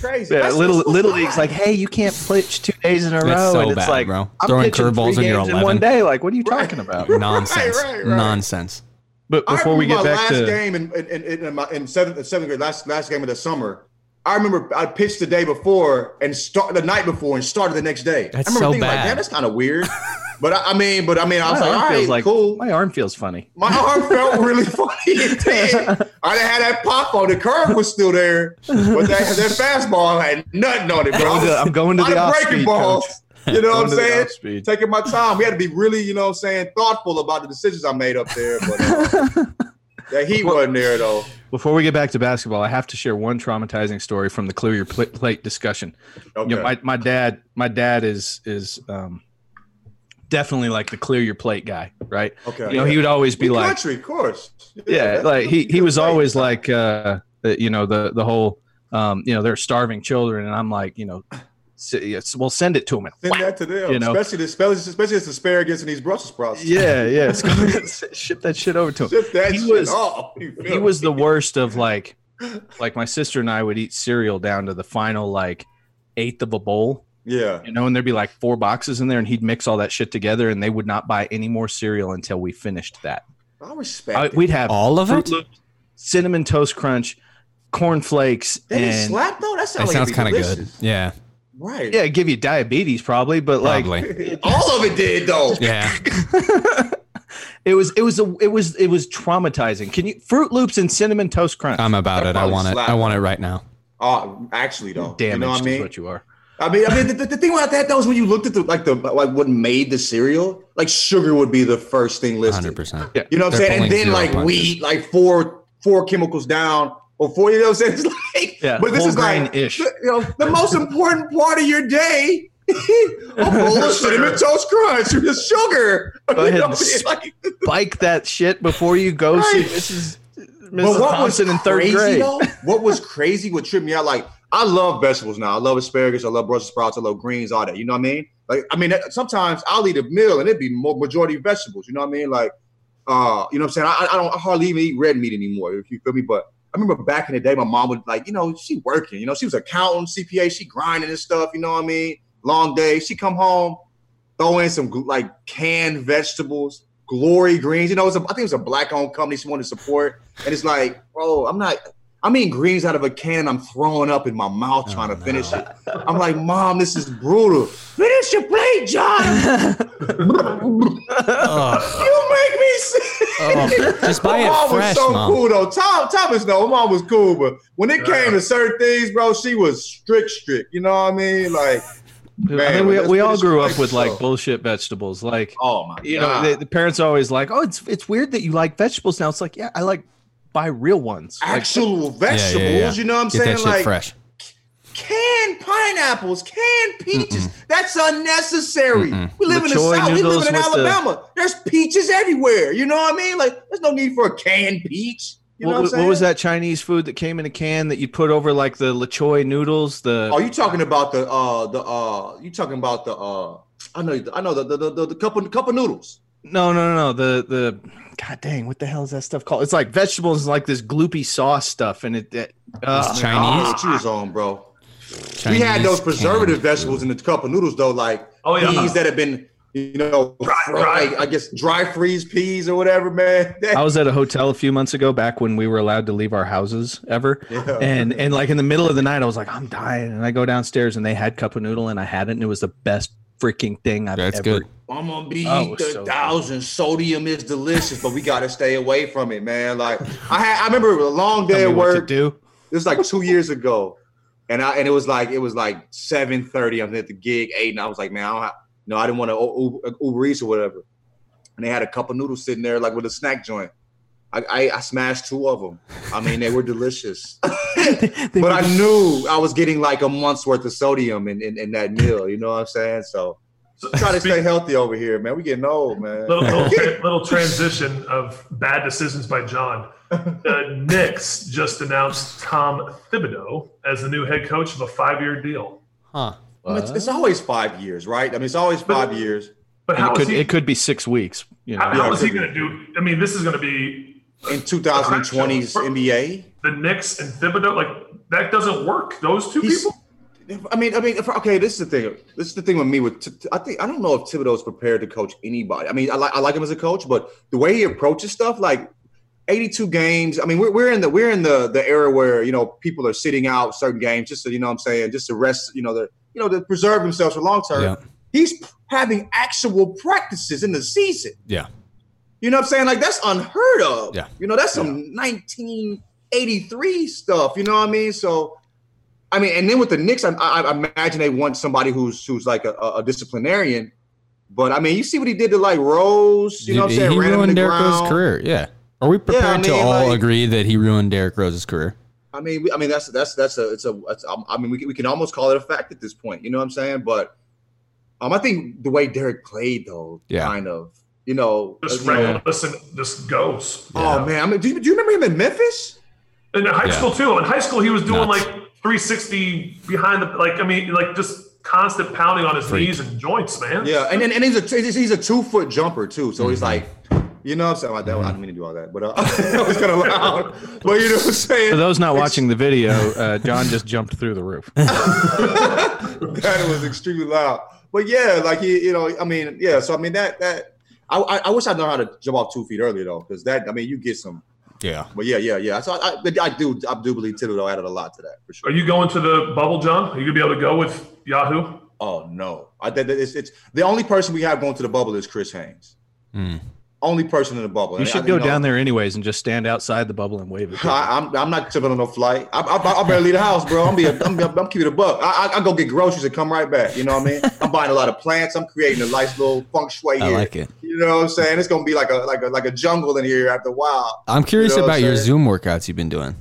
Crazy. Yeah, little that's little leagues like, hey, you can't pitch two days in a row, That's so and it's bad, like, bro. I'm Throwing curveballs in your games in one day. Like, what are you Right. talking about? Nonsense. right, right. Nonsense. But before we get my back last to game in in, in, in, my, in seventh, seventh grade, last last game of the summer, I remember I pitched the day before and start the night before and started the next day. That's I remember so thinking like, bad. damn, that's kind of weird. but I, I mean, but I mean, I was my like, all right, like cool. my arm feels funny. My arm felt really funny. It did. I done had that pop on. The curve was still there, but that, that fastball had nothing on it, bro. To- I'm going to the off breaking speed, balls. coach. You know what I'm saying? Taking my time. We had to be really, you know what I'm saying, thoughtful about the decisions I made up there. But uh, that heat wasn't there though. Before we get back to basketball, I have to share one traumatizing story from the clear your plate discussion. Okay. You know, my, my dad, my dad is is um, definitely like the clear your plate guy, right? okay. You know, he would always be like, country, of course. yeah, that's- like he he was always like, uh, you know, the the whole, um, you know, they're starving children, and I'm like, you know, well, send it to them. Send that to them, You know. especially the especially, especially this asparagus and these Brussels sprouts. Yeah, yeah, ship that shit over to him. Ship that He shit was- off. He was the worst of like like my sister and I would eat cereal down to the final like eighth of a bowl, yeah. you know, and there'd be like four boxes in there, and he'd mix all that shit together, and they would not buy any more cereal until we finished that. I respect I, it. we'd have All of it? Loops, cinnamon toast crunch, corn flakes, They didn't and slap though. That That sounds like sounds kind kind of good. Yeah, Right. yeah, give you diabetes probably, but like. All of it did though. yeah. it was it was a, it was it was traumatizing. Can you Fruit Loops and cinnamon toast crunch? I'm about That it. I want it. slapped. I want it right now. Oh, actually though. Damaged you know what I is mean? what you are. I mean, I mean, the, the, the thing about that though is when you looked at the like the like what made the cereal, like sugar would be the first thing listed. 100%. Yeah. You know what I'm They're saying? And then like punches. wheat, like four four chemicals down, or four. You know what I'm saying? It's like, Yeah, but this is like grain-ish. the, you know the most important part of your day. a bowl of cinnamon toast crunch with sugar. Go You ahead know and what Like- that shit before you go see Right. Mrs. But what Thompson was in third crazy, grade. Though, what was crazy, what tripped me out, like I love vegetables now. I love asparagus. I love Brussels sprouts. I love greens. All that. You know what I mean? Like I mean, sometimes I'll eat a meal and it'd be majority vegetables. You know what I mean? Like, uh, you know what I'm saying? I, I don't I hardly even eat red meat anymore. If you feel me, but. I remember back in the day, my mom would like, you know, she working, you know, she was accountant, CPA, she grinding and stuff, you know what I mean? Long day. She come home, throw in some like canned vegetables, glory greens. You know, it's a, I think it was a black owned company she wanted to support. And it's like, bro, I'm not, I'm eating greens out of a can and I'm throwing up in my mouth oh, trying to finish it. I'm like, mom, this is brutal. Finish your plate, John. Oh, you make me sick. oh, just buy My it mom fresh, was so mom. cool though. Tom Thomas, no, my mom was cool, but when it came to certain things, bro, she was strict, strict. You know what I mean? Like, I man, mean, we, we all grew up plate, with like bullshit vegetables. Like, Oh my you know, the, the parents are always like, "Oh, it's it's weird that you like vegetables now." It's like, yeah, I like buy real ones. Like, Actual vegetables, yeah. you know what I'm Get saying? that shit Like fresh. canned pineapples, canned peaches. That's unnecessary. Mm-mm. We live in the LaCroix South. We live in with the- Alabama. There's peaches everywhere. You know what I mean? Like, there's no need for a canned peach. You know what, what, I'm what was that Chinese food that came in a can that you put over like the LaChoy noodles? The Oh, you talking about the uh the uh you talking about the uh I know I know the the the, the cup of cup of noodles. No, no, no, no. The the God dang, what the hell is that stuff called? It's like vegetables, like this gloopy sauce stuff, and it. it uh, It's I don't know Chinese? what you was on, bro. Chinese we had those preservative canned vegetables in the cup of noodles though, like Oh, yeah. peas that have been you know Dry- fro- dry. like, I guess dry freeze peas or whatever, man. I was at a hotel a few months ago, back when we were allowed to leave our houses ever. Yeah. And and like in the middle of the night, I was like, I'm dying, and I go downstairs and they had cup of noodle, and I had it, and it was the best freaking thing I've That's ever. good. I'm gonna be Oh, the so good. thousand. Sodium is delicious, but we gotta stay away from it, man. Like I had, I remember a long day Tell at me what to work. do. This was like two years ago, and I and it was like it was like seven thirty. I'm at the gig eight, and I was like, man, I don't have, no, I didn't want to Uber, Uber Eats or whatever. And they had a cup of noodles sitting there, like with a snack joint. I, I, I smashed two of them. I mean, they were delicious, but I knew I was getting like a month's worth of sodium in, in, in that meal. You know what I'm saying? So So, try to speak- stay healthy over here, man. We getting old, man. little, little, tra- little transition of bad decisions by John. The Knicks just announced Tom Thibodeau as the new head coach of a five-year deal. Huh. I mean, it's, it's always five years, right? I mean, it's always five years. But how it is could he? it could be six weeks. You know, how, how Yeah, is he going to do? I mean, this is going to be In 2020's NBA, the Knicks and Thibodeau. Like that doesn't work. Those two He's- people. I mean, I mean, if, okay, this is the thing. This is the thing with me. With I think I don't know if Thibodeau's prepared to coach anybody. I mean, I like I like him as a coach, but the way he approaches stuff, like 82 games. I mean, we're, we're in the we're in the the era where you know people are sitting out certain games just to you know what I'm saying just to rest you know the you know to preserve themselves for long term. Yeah. He's having actual practices in the season. Yeah. You know what I'm saying? Like that's unheard of. Yeah. You know that's some 1983 stuff. You know what I mean? So. I mean, and then with the Knicks, I, I, I imagine they want somebody who's who's like a, a disciplinarian. But I mean, you see what he did to like Rose. You know what I'm saying? he Ran ruined Derrick Rose's career. Yeah. Are we prepared I to all like- agree that he ruined Derrick Rose's career? I mean, we- I mean that's that's that's a it's a it's, um, I mean we can, we can almost call it a fact at this point. You know what I'm saying? But um, I think the way Derrick played though, Yeah. kind of, you know, Just you know- reckless and just goes. oh man, I mean, do you, do you remember him in Memphis? In high Yeah. school too. In high school, he was doing Nuts. like 360 behind the like. I mean, like just constant pounding on his Freak. knees and joints, man. Yeah, and and, and he's a he's a two foot jumper too, so he's Mm-hmm. like, you know, what I'm saying like that. I didn't mean to do all that, but uh, that was kind of loud. But you know what I'm saying? For those not watching the video, uh, John just jumped through the roof. that was extremely loud. But yeah, like he, you know, I mean, yeah. So I mean that that I I, I wish I'd known how to jump off two feet earlier though, because that I mean you get some. Yeah. But yeah, yeah, yeah. So I, I, I do I do believe Thibodeau added a lot to that for sure. Are you going to the bubble, John? Are you gonna be able to go with Yahoo? Oh no, I think that it's, it's the only person we have going to the bubble is Chris Haynes. Mm. Only person in the bubble. You should I- go know, down there anyways and just stand outside the bubble and wave at I, I'm I'm not tipping on no flight. I, I, I better leave the house, bro. I'm be a, I'm, I'm keeping it a buck. I, I, I go get groceries and come right back. You know what I mean? I'm buying a lot of plants. I'm creating a nice little feng shui here. I like it. You know what I'm saying? It's gonna be like a like a like a jungle in here after a while. I'm curious You know about your? Zoom workouts you've been doing.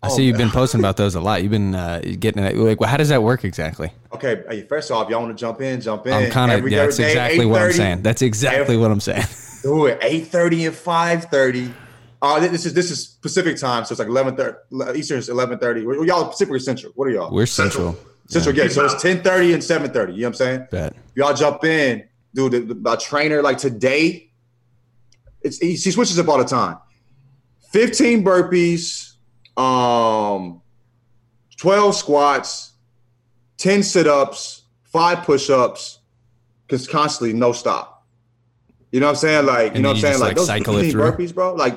I Oh, see you've been posting about those a lot. You've been uh, getting it. Like, well, how does that work exactly? Okay, hey, first off, y'all want to jump in? Jump in. I'm kind of. Every Yeah, that's day, exactly what I'm saying. That's exactly Every- what I'm saying. Do it. Eight thirty and five thirty. Uh, this is this is Pacific time, so it's like eleven thirty. Eastern is eleven thirty. Y'all Pacific or Central? What are y'all? We're Central. central. Central. Yeah. So it's ten thirty and seven thirty. You know what I'm saying? Bet. Y'all jump in, dude. The, the, a trainer like today, it's he, he switches up all the time. Fifteen burpees, um, twelve squats, ten sit-ups, five push-ups, because constantly no stop. You know what I'm saying? Like, you know what I'm saying? Like like, those cycle it 15 through? burpees, bro. Like,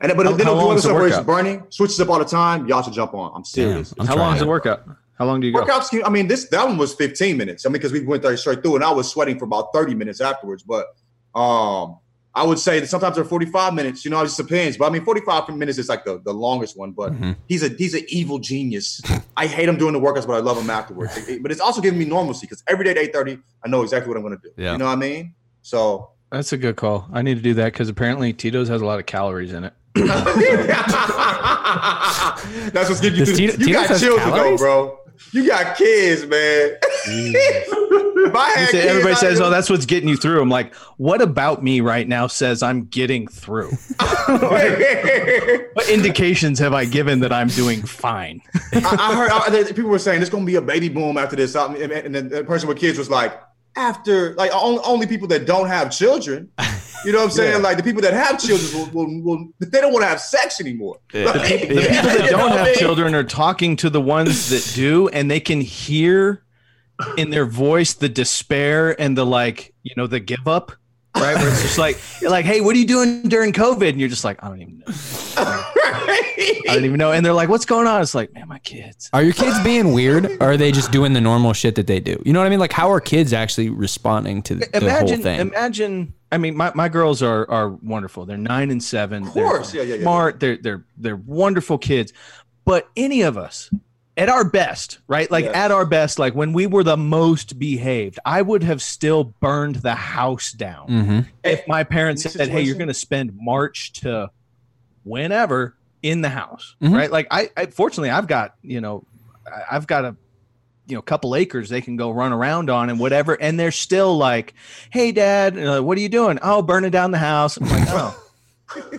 and then, but How- then how if you long want is the stuff where it's workout? burning, switches up all the time. Y'all should jump on. I'm serious. I'm How long is the it. workout? How long do you go? Workouts, I mean, this that one was 15 minutes. I mean, because we went there straight through, and I was sweating for about 30 minutes afterwards. But um, I would say that sometimes they're 45 minutes. You know, it just depends. But I mean, 45 minutes is like the, the longest one. But Mhm. he's a he's an evil genius. I hate him doing the workouts, but I love him afterwards. It- it- but it's also giving me normalcy because every day at 8:30, I know exactly what I'm going to do. Yeah. You know what I mean? So. That's a good call. I need to do that because apparently Tito's has a lot of calories in it. That's what's getting you Does through. Tito- you Tito's got has children, though, bro. You got kids, man. Mm. You say- everybody says, do- "Oh, that's what's getting you through." I'm like, what about me right now says I'm getting through? What indications have I given that I'm doing fine? I, I heard I, people were saying there's going to be a baby boom after this, and, and the, the person with kids was like, after like only, only people that don't have children. You know what I'm saying? Yeah. Like the people that have children will, will, will they don't want to have sex anymore. Like, The people you that don't have children are talking to the ones that do, and they can hear in their voice the despair and the like, you know, the give up. Right, where it's just like, you're like, hey, what are you doing during COVID? And you're just like, I don't even know. I don't even know. And they're like, what's going on? It's like, man, my kids. Are your kids being weird, or are they just doing the normal shit that they do? You know what I mean? Like, how are kids actually responding to the, the whole imagine thing? imagine i mean my, my girls are are wonderful they're nine and seven Of course. they're Yeah, yeah, yeah. smart they're they're they're wonderful kids but any of us at our best right like Yes. at our best like when we were the most behaved i would have still burned the house down hmm if my parents In this said hey you're going to spend march to whenever in the house Mhm. right like I, I fortunately i've got you know I- i've got a you know couple acres they can go run around on and whatever and they're still like hey dad uh, what are you doing oh burning down the house i'm like oh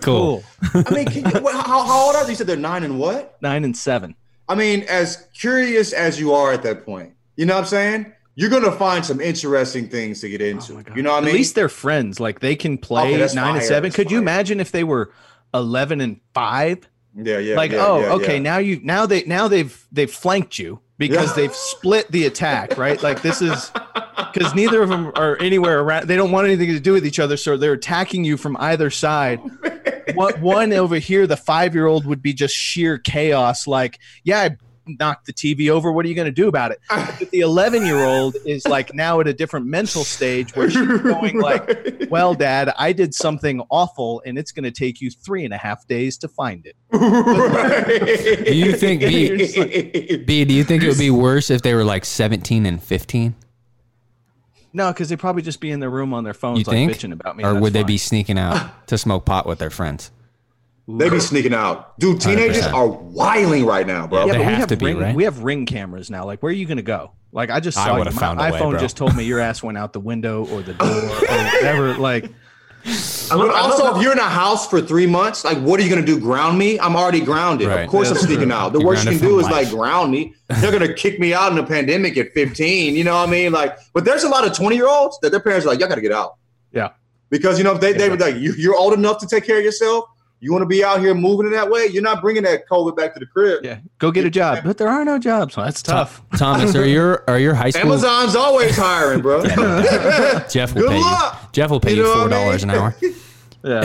Cool. cool I mean, can you, what, how, how old are they? You said they're nine and what? nine and seven I mean, as curious as you are at that point, you know what I'm saying? You're gonna find some interesting things to get into. you know what I mean? Oh at least they're friends like they can play Okay, that's nine and seven that's could you imagine if they were 11 and 5 yeah, yeah. like yeah, oh yeah, okay yeah. now you now they now they've they've flanked you because they've split the attack right like this is because neither of them are anywhere around they don't want anything to do with each other so they're attacking you from either side oh, one, one over here, the five year old would be just sheer chaos. Like, yeah, I knocked the TV over. What are you going to do about it? But the 11 year old is like now at a different mental stage where she's going like, well, dad, I did something awful and it's going to take you three and a half days to find it. Do you think B, B? Do you think it would be worse if they were like 17 and 15? No, because they'd probably just be in their room on their phones, You like think? bitching about me. Or That's would they be sneaking out to smoke pot with their friends? They be sneaking out, dude. Teenagers 100%. are wiling right now, bro. Yeah, Yeah, They but we have have to be, ring, right? we have ring cameras now. Like, where are you going to go? Like, I just I saw you. would've My found a way, iPhone just told me your ass went out the window or the door or whatever. Like, I love, But also, if you're in a house for three months, like, what are you gonna do? Ground me? I'm already grounded. Right. Of course, I'm sneaking true. out. The You're worst you can do is from like ground me. They're gonna kick me out in a pandemic at 15. You know what I mean? Like, but there's a lot of 20 year olds that their parents are like, y'all gotta get out. Yeah. Because you know, if they they were like, you, you're old enough to take care of yourself. You want to be out here moving in that way. You're not bringing that COVID back to the crib. yeah, go get a job. But there are no jobs. Well, that's tough. Thomas, are your are your high school Amazon's always hiring, bro. Jeff will Good pay luck. you. Jeff will pay You you know four what I mean? dollars an hour. Yeah.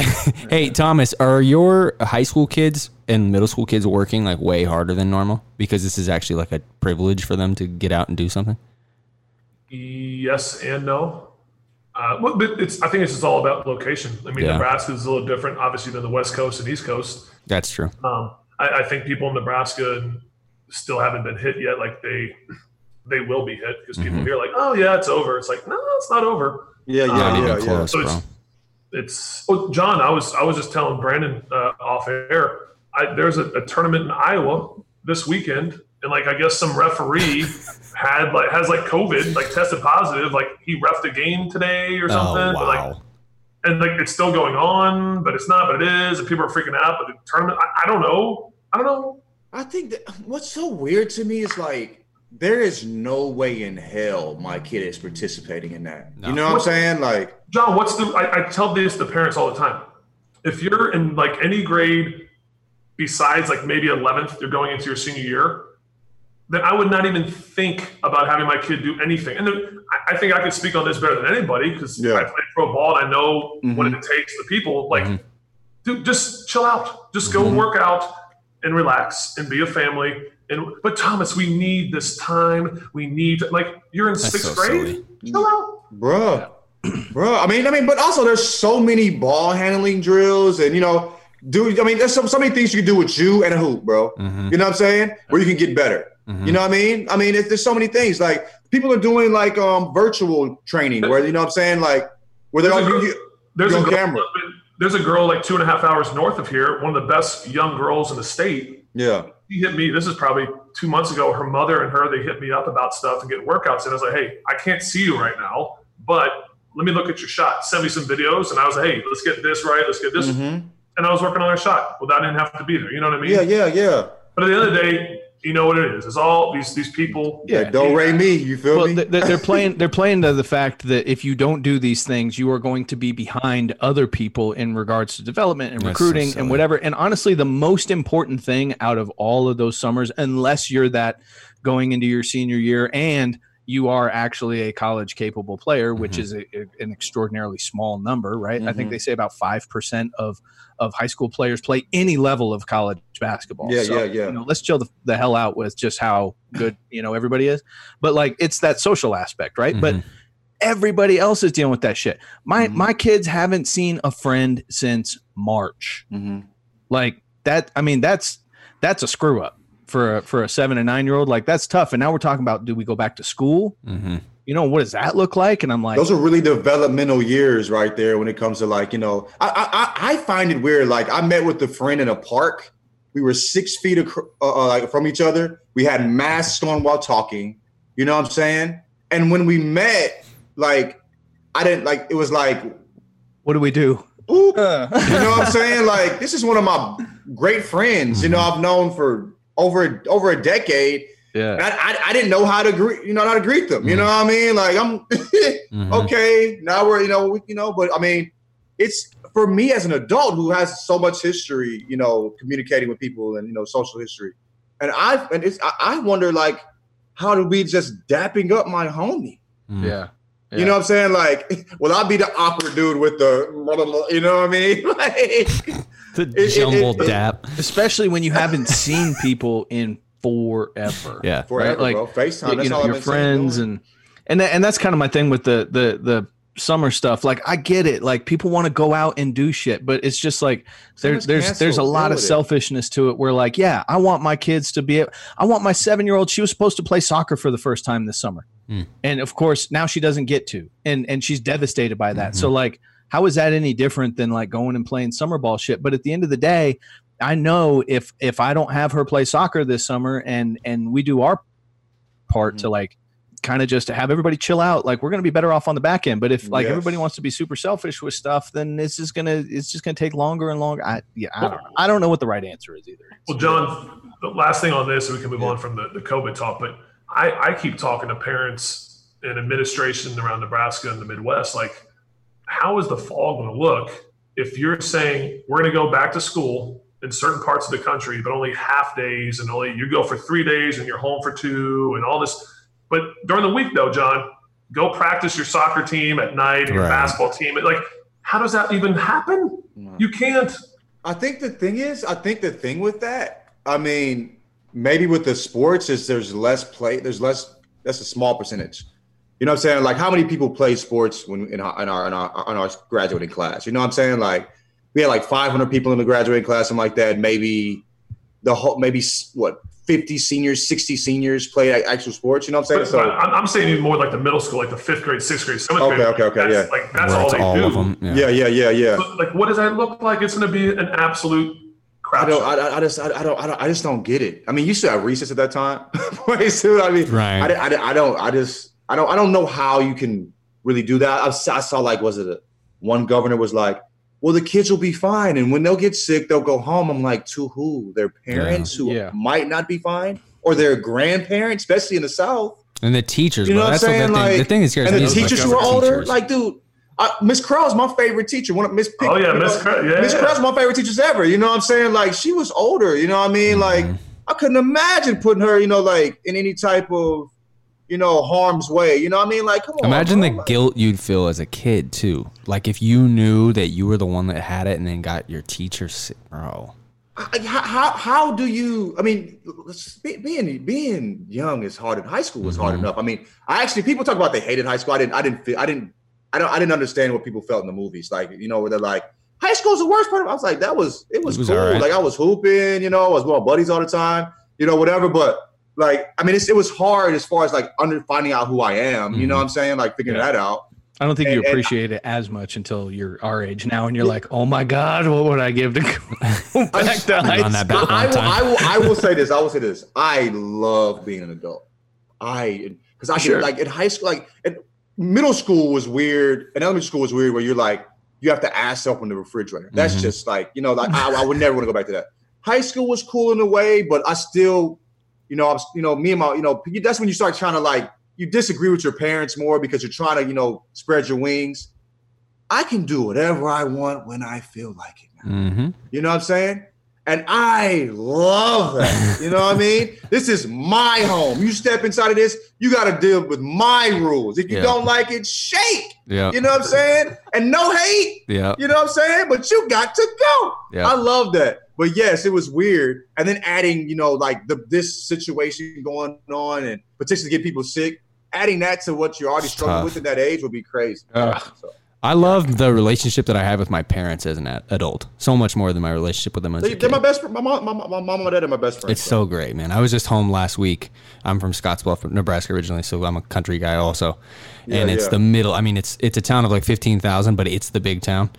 Hey Thomas, are your high school kids and middle school kids working like way harder than normal because this is actually like a privilege for them to get out and do something? Yes and no. Uh, well, but it's. I think it's just all about location. I mean, Yeah. Nebraska is a little different, obviously, than the West Coast and East Coast. That's true. Um, I, I think people in Nebraska still haven't been hit yet. Like they, they will be hit because people Mhm. hear like, "Oh yeah, it's over." It's like, no, it's not over. yeah, yeah, Not yeah, even yeah. So it's, it's. Oh, John, I was I was just telling Brandon uh, off air. I, there's a, a tournament in Iowa this weekend, and like I guess some referee had like has like COVID, like tested positive. Like he refed a game today or Oh something. but, Like wow. and like it's still going on, but it's not, but it is, and people are freaking out. But the tournament, I, I don't know. I don't know. I think that what's so weird to me is like there is no way in hell my kid is participating in that. No. You know what I'm saying? Like, John, what's the? I, I tell this to parents all the time. If you're in like any grade besides like maybe 11th, you're going into your senior year, then I would not even think about having my kid do anything. And then I, think I could speak on this better than anybody because Yeah. I play pro ball and I know what Mhm. it takes. The people like, Mhm. dude, just chill out, just go Mhm. work out and relax and be a family. And but Thomas, we need this time. We need like you're in That's sixth so grade. silly. Chill out. bruh, bruh. I mean, I mean, but also there's so many ball handling drills, and you know, do I mean, there's so, so many things you can do with you and a hoop, bro. Mhm. You know what I'm saying? Where you can get better. Mhm. You know what I mean? I mean, it, there's so many things. Like people are doing like um virtual training, where you know what I'm saying, like where they're There's all a girl- you, There's You're a on girl, camera. There's a girl like two and a half hours north of here, one of the best young girls in the state. yeah. She hit me. This is probably two months ago. Her mother and her they hit me up about stuff and getting workouts. And I was like, hey, I can't see you right now, but let me look at your shot. Send me some videos. And I was like, hey, let's get this right. Let's get this. Mhm. And I was working on her shot. Well, I didn't have to be there. You know what I mean? Yeah, yeah, yeah. But at the end of the day, you know what it is. It's all these these people. Yeah. Like, don't rate me. You feel Well, me? th- th- they're playing. They're playing to the fact that if you don't do these things, you are going to be behind other people in regards to development and That's so recruiting and whatever. And honestly, the most important thing out of all of those summers, unless you're that going into your senior year and you are actually a college capable player, which Mhm. is a, a- an extraordinarily small number, right? I think Mhm. they say about five percent of of high school players play any level of college basketball. Yeah, So, yeah, yeah. You know, let's chill the, the hell out with just how good you know everybody is but like it's that social aspect right but Mhm. everybody else is dealing with that shit my Mhm. my kids haven't seen a friend since march Mhm. like that i mean that's that's a screw up for a, for a seven and nine year old like that's tough and now we're talking about do we go back to school Mhm. you know what does that look like and i'm like Those are really developmental years right there when it comes to like, you know, I I, I I find it weird. Like I met with a friend in a park. We were six feet acro- uh, uh, like from each other. We had masks on while talking. You know what I'm saying? And when we met, like I didn't like it was like, what do we do oop, Uh, you know what I'm saying? Like this is one of my great friends. You know, I've known for over over a decade. And yeah I, I, I didn't know how to greet, you know, how to greet them. You know what I mean? Like I'm Mhm. okay. Now we're, you know, we, you know, but I mean, it's for me as an adult who has so much history, you know, communicating with people and you know, social history, and I and it's I, I wonder like, how do we just dapping up my homie? Mhm. yeah You know what I'm saying? Like, will I be the awkward dude with the, mother, you know what I mean? Like, the it- it- jumbled it- dap. especially when you haven't seen people in forever. Yeah. Forever, Like, bro. FaceTime. you That's know, all I've your been friends and and that, and that's kind of my thing with the the the summer stuff. Like I get it. Like people want to go out and do shit, but it's just like there's Summer's there's there's a lot of with it. selfishness to it. Where like, yeah, I want my kids to be. I want my seven year old. She was supposed to play soccer for the first time this summer, Hmm. and of course now she doesn't get to, and and she's devastated by that. Mm-hmm. So like, how is that any different than like going and playing summer ball shit? But at the end of the day. I know if if I don't have her play soccer this summer and and we do our part Mm-hmm. to like kind of just to have everybody chill out like we're going to be better off on the back end but if like Yes. everybody wants to be super selfish with stuff then this is going to it's just going to take longer and longer i yeah I don't, know. I don't know what the right answer is either Well, John, the last thing on this, and we can move on from the, the COVID talk, but I, I keep talking to parents and administration around Nebraska and the Midwest. Like, how is the fall going to look if you're saying we're going to go back to school in certain parts of the country, but only half days and only you go for three days and you're home for two and all this. But during the week, though, John, go practice your soccer team at night and your Right. basketball team. Like, how does that even happen? You can't. I think the thing is, I think the thing with that, I mean, maybe with the sports is there's less play, there's less. That's a small percentage. You know what I'm saying? Like how many people play sports when in our in our in our, in our graduating class? You know what I'm saying? Like we had like 500 people in the graduating class, something like that. Maybe the whole, maybe what 50 seniors, 60 seniors play actual sports. You know what I'm But, saying? but I'm, I'm saying even more like the middle school, like the fifth grade, sixth grade, seventh Okay, grade. okay, okay, That's, yeah. Like that's all they all do. of them. yeah, yeah, yeah, yeah. But, like, what does that look like? It's going to be an absolute crap. I don't. I, I just, I, I don't, I don't, I just don't get it. I mean, you still have recess at that time, Boys, too. I mean, Right. I, I, I don't, I just, I don't, I don't know how you can really do that. I, saw- I saw like, was it a, one governor was like, well, the kids will be fine, and when they'll get sick, they'll go home. I'm like, to who? Their parents who Yeah. might not be fine, or their grandparents, especially in the South. And the teachers, You know bro. what I'm That's what the saying? thing. Like, the thing is, scares and the teachers who are older, teachers. like, dude, I, Miss Crow's my favorite teacher. One of Miss. Pick- Oh, yeah, you Miss know, Crow, yeah. Miss Crow's my favorite teachers ever. You know what I'm saying? Like she was older. You know what I mean? Mm-hmm. Like I couldn't imagine putting her, you know, like in any type of, you know, harm's way. You know what I mean? Like come on. Imagine bro. the Like, guilt you'd feel as a kid too. Like if you knew that you were the one that had it and then got your teacher sick, bro. Like, how, how how do you? I mean, being being young is hard. In high school was hard Mhm. enough. I mean, I actually people talk about they hated high school. I didn't. I didn't feel. I didn't. I don't. I didn't understand what people felt in the movies. Like you know, where they're like, high school's the worst part. of it. I was like, that was it was, It was cool. alright. Like I was hooping. You know, I was with my buddies all the time. You know, whatever. But like, I mean, it's, it was hard as far as like under finding out who I am. You know Mhm. what I'm saying? Like figuring Yeah. that out. i don't think you And- and- appreciate it as much until you're our age now and you're like oh my god what would i give to go back to high on that school? I, I will. I will. I will say this. I will say this. I love being an adult. I because I Sure. get like in high school, like in middle school was weird, and elementary school was weird, where you're like you have to ask to open the refrigerator. That's Mhm. just like you know, like I, I would never want to go back to that. High school was cool in a way, but I still, you know, I was, you know, me and my, you know, that's when you start trying to like you disagree with your parents more because you're trying to, you know, spread your wings. I can do whatever I want when I feel like it. Mm-hmm. You know what I'm saying? And I love that. You know what I mean? This is my home. You step inside of this, you got to deal with my rules. If you Yeah. don't like it, shake. Yeah. You know what I'm saying? And no hate. Yeah. You know what I'm saying? But you got to go. Yeah. I love that. But yes, it was weird. And then adding, you know, like the this situation going on and potentially get people sick, adding that to what you're already struggling with at that age would be crazy. So, I love the relationship that I have with my parents as an adult so much more than my relationship with them as they, a they're my best. My mom, my, my mom and my dad are my best friends. It's so great, man. I was just home last week. I'm from Scottsbluff, Nebraska originally, so I'm a country guy also. and Yeah, it's yeah. the middle. I mean, it's it's a town of like 15,000, but it's the big town.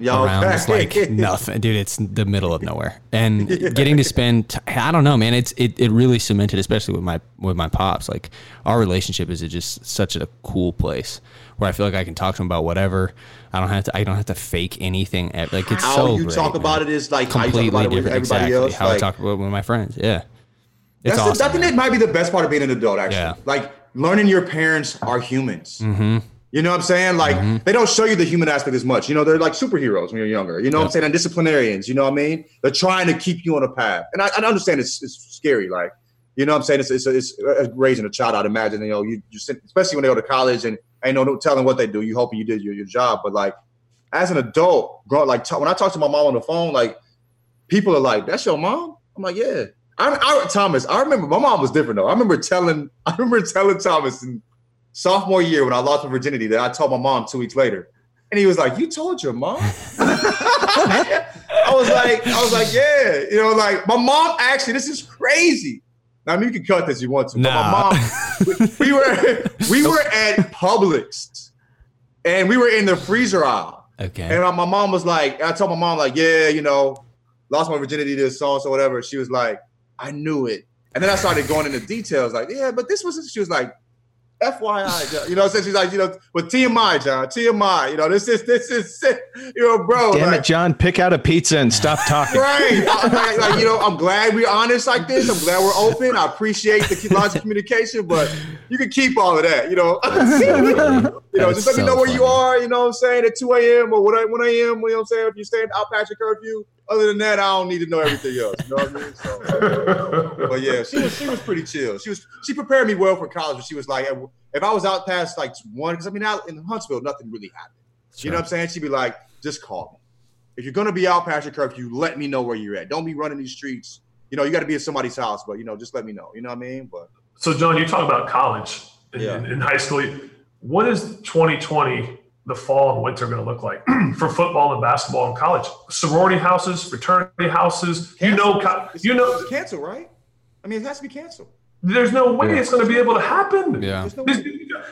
Yeah, Around is like nothing, dude. It's the middle of nowhere, and getting to spend. I don't know, man. It's it, it really cemented, especially with my with my pops. Like our relationship is just such a cool place where I feel like I can talk to him about whatever. I don't have to. I don't have to fake anything. Like it's how so you great, talk man. about it is like how you talk completely about it with different. everybody Exactly else. how like, I talk about it with my friends. Yeah, it's that's awesome. the, I think that might be the best part of being an adult. Actually, Yeah. like learning your parents are humans. Mm-hmm. You know what I'm saying? Like they don't show you the human aspect as much. You know, they're like superheroes when you're younger. You know what I'm saying? And disciplinarians. You know what I mean? They're trying to keep you on a path. And I, I understand it's, it's scary. Like you know what I'm saying? It's, it's, it's, uh raising a child. I'd imagine. You know, you, you especially when they go to college and ain't no, no telling what they do. You hoping you did your, your job, but like as an adult, grow like t- when I talk to my mom on the phone, like people are like, "That's your mom." I'm like, "Yeah." I, I Thomas. I remember my mom was different though. I remember telling. I remember telling Thomas in sophomore year when I lost my virginity that I told my mom two weeks later, and he was like, "You told your mom?" I was like, I was like, yeah, you know, like my mom actually. This is crazy. I mean, you can cut this if you want to. But Nah. my mom, we, we were we were at Publix, and we were in the freezer aisle. Okay. And my, my mom was like, I told my mom, like, yeah, you know, lost my virginity to so and so, whatever. She was like, I knew it. And then I started going into details, like, yeah, but this was, she was like, FYI, John. you know, so she's like, you know, with TMI, John, TMI, you know, this is, this is, you know, bro. Damn like, it, John! Pick out a pizza and stop talking. Right. I- like, like, you know, I'm glad we're honest like this. I'm glad we're open. I appreciate the lines of communication, but you can keep all of that, you know. you know, just let me know where you are, you know what I'm saying, at 2 a.m. or what 1 a.m., you know what I'm saying, if you're staying out past your curfew. Other than that, I don't need to know everything else. You know what I mean? So, but yeah, she was she was pretty chill. She was she prepared me well for college, but she was like, if I was out past like one, because I mean, out in Huntsville, nothing really happened. You know what I'm saying? She'd be like, just call me. If you're gonna be out past your curfew, let me know where you're at. Don't be running these streets. You know, you got to be at somebody's house, but you know, just let me know. You know what I mean? But So, John, you talk about college Yeah. in, in high school. What is 2020, the fall and winter, are going to look like for football and basketball in college? Sorority houses, fraternity houses. You know, co- it's, you know, cancel, right? I mean, it has to be canceled. there's no way it's going to be able to happen. Yeah. No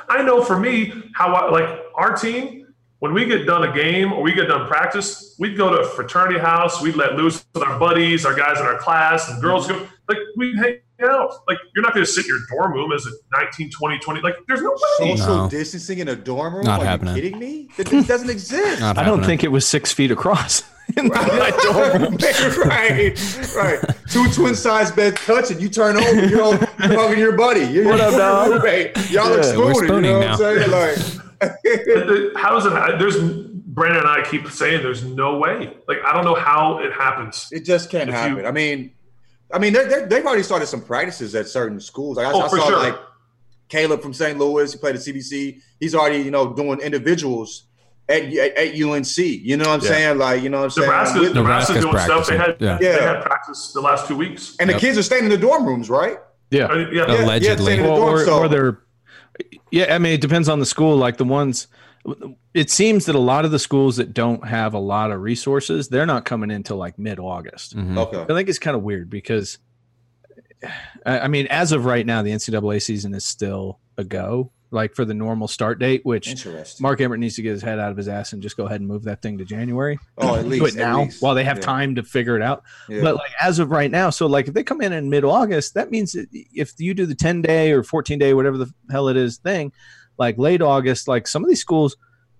I know for me, how I like our team, when we get done a game or we get done practice, we'd go to a fraternity house, we'd let loose with our buddies, our guys in our class, and girls go, like, we'd hang out. Like, you're not going to sit in your dorm room as a 19, 20, 20. Like, there's no way. Social No. distancing in a dorm room? Not Are happening. you kidding me? That this doesn't exist. Not I don't happening. think it was six feet across. in my dorm room. right, right. Two twin size beds touching. You turn over, you're, all, you're hugging your buddy. You're, What up, dog? roommate. Y'all are Yeah, spooning. we're spooning you know now. what I'm saying? Like, The- How is it? There's Brandon and I keep saying there's no way. Like, I don't know how it happens. it just can't If you- happen. I mean, I mean, they're, they're, they've already started some practices at certain schools. Like, I, Oh, I for saw sure. like Caleb from St. Louis. He played at CBC. He's already, you know, doing individuals at, at, at UNC. You know what I'm Yeah. saying? Like, you know what I'm saying? Nebraska, With- Nebraska's Nebraska's doing stuff. They had, practicing, yeah. they had practice the last two weeks. and the kids are staying in the dorm rooms, right? Yeah. Uh, yeah. Yeah, yeah, Allegedly. staying in the Well, dorm, or, so- or they're, yeah, I mean, it depends on the school. Like the ones, it seems that a lot of the schools that don't have a lot of resources, they're not coming into like mid August. Mhm. Okay. I think it's kind of weird because, I I mean, as of right now, the NCAA season is still a go, like for the normal start date, which Mark Emmert needs to get his head out of his ass and just go ahead and move that thing to January. Oh, at Do least it at now least. while they have Yeah. time to figure it out. Yeah. But like as of right now, so like if they come in in mid August, that means that if you do the 10 day or 14 day, whatever the hell it is thing, like late August, like some of these schools,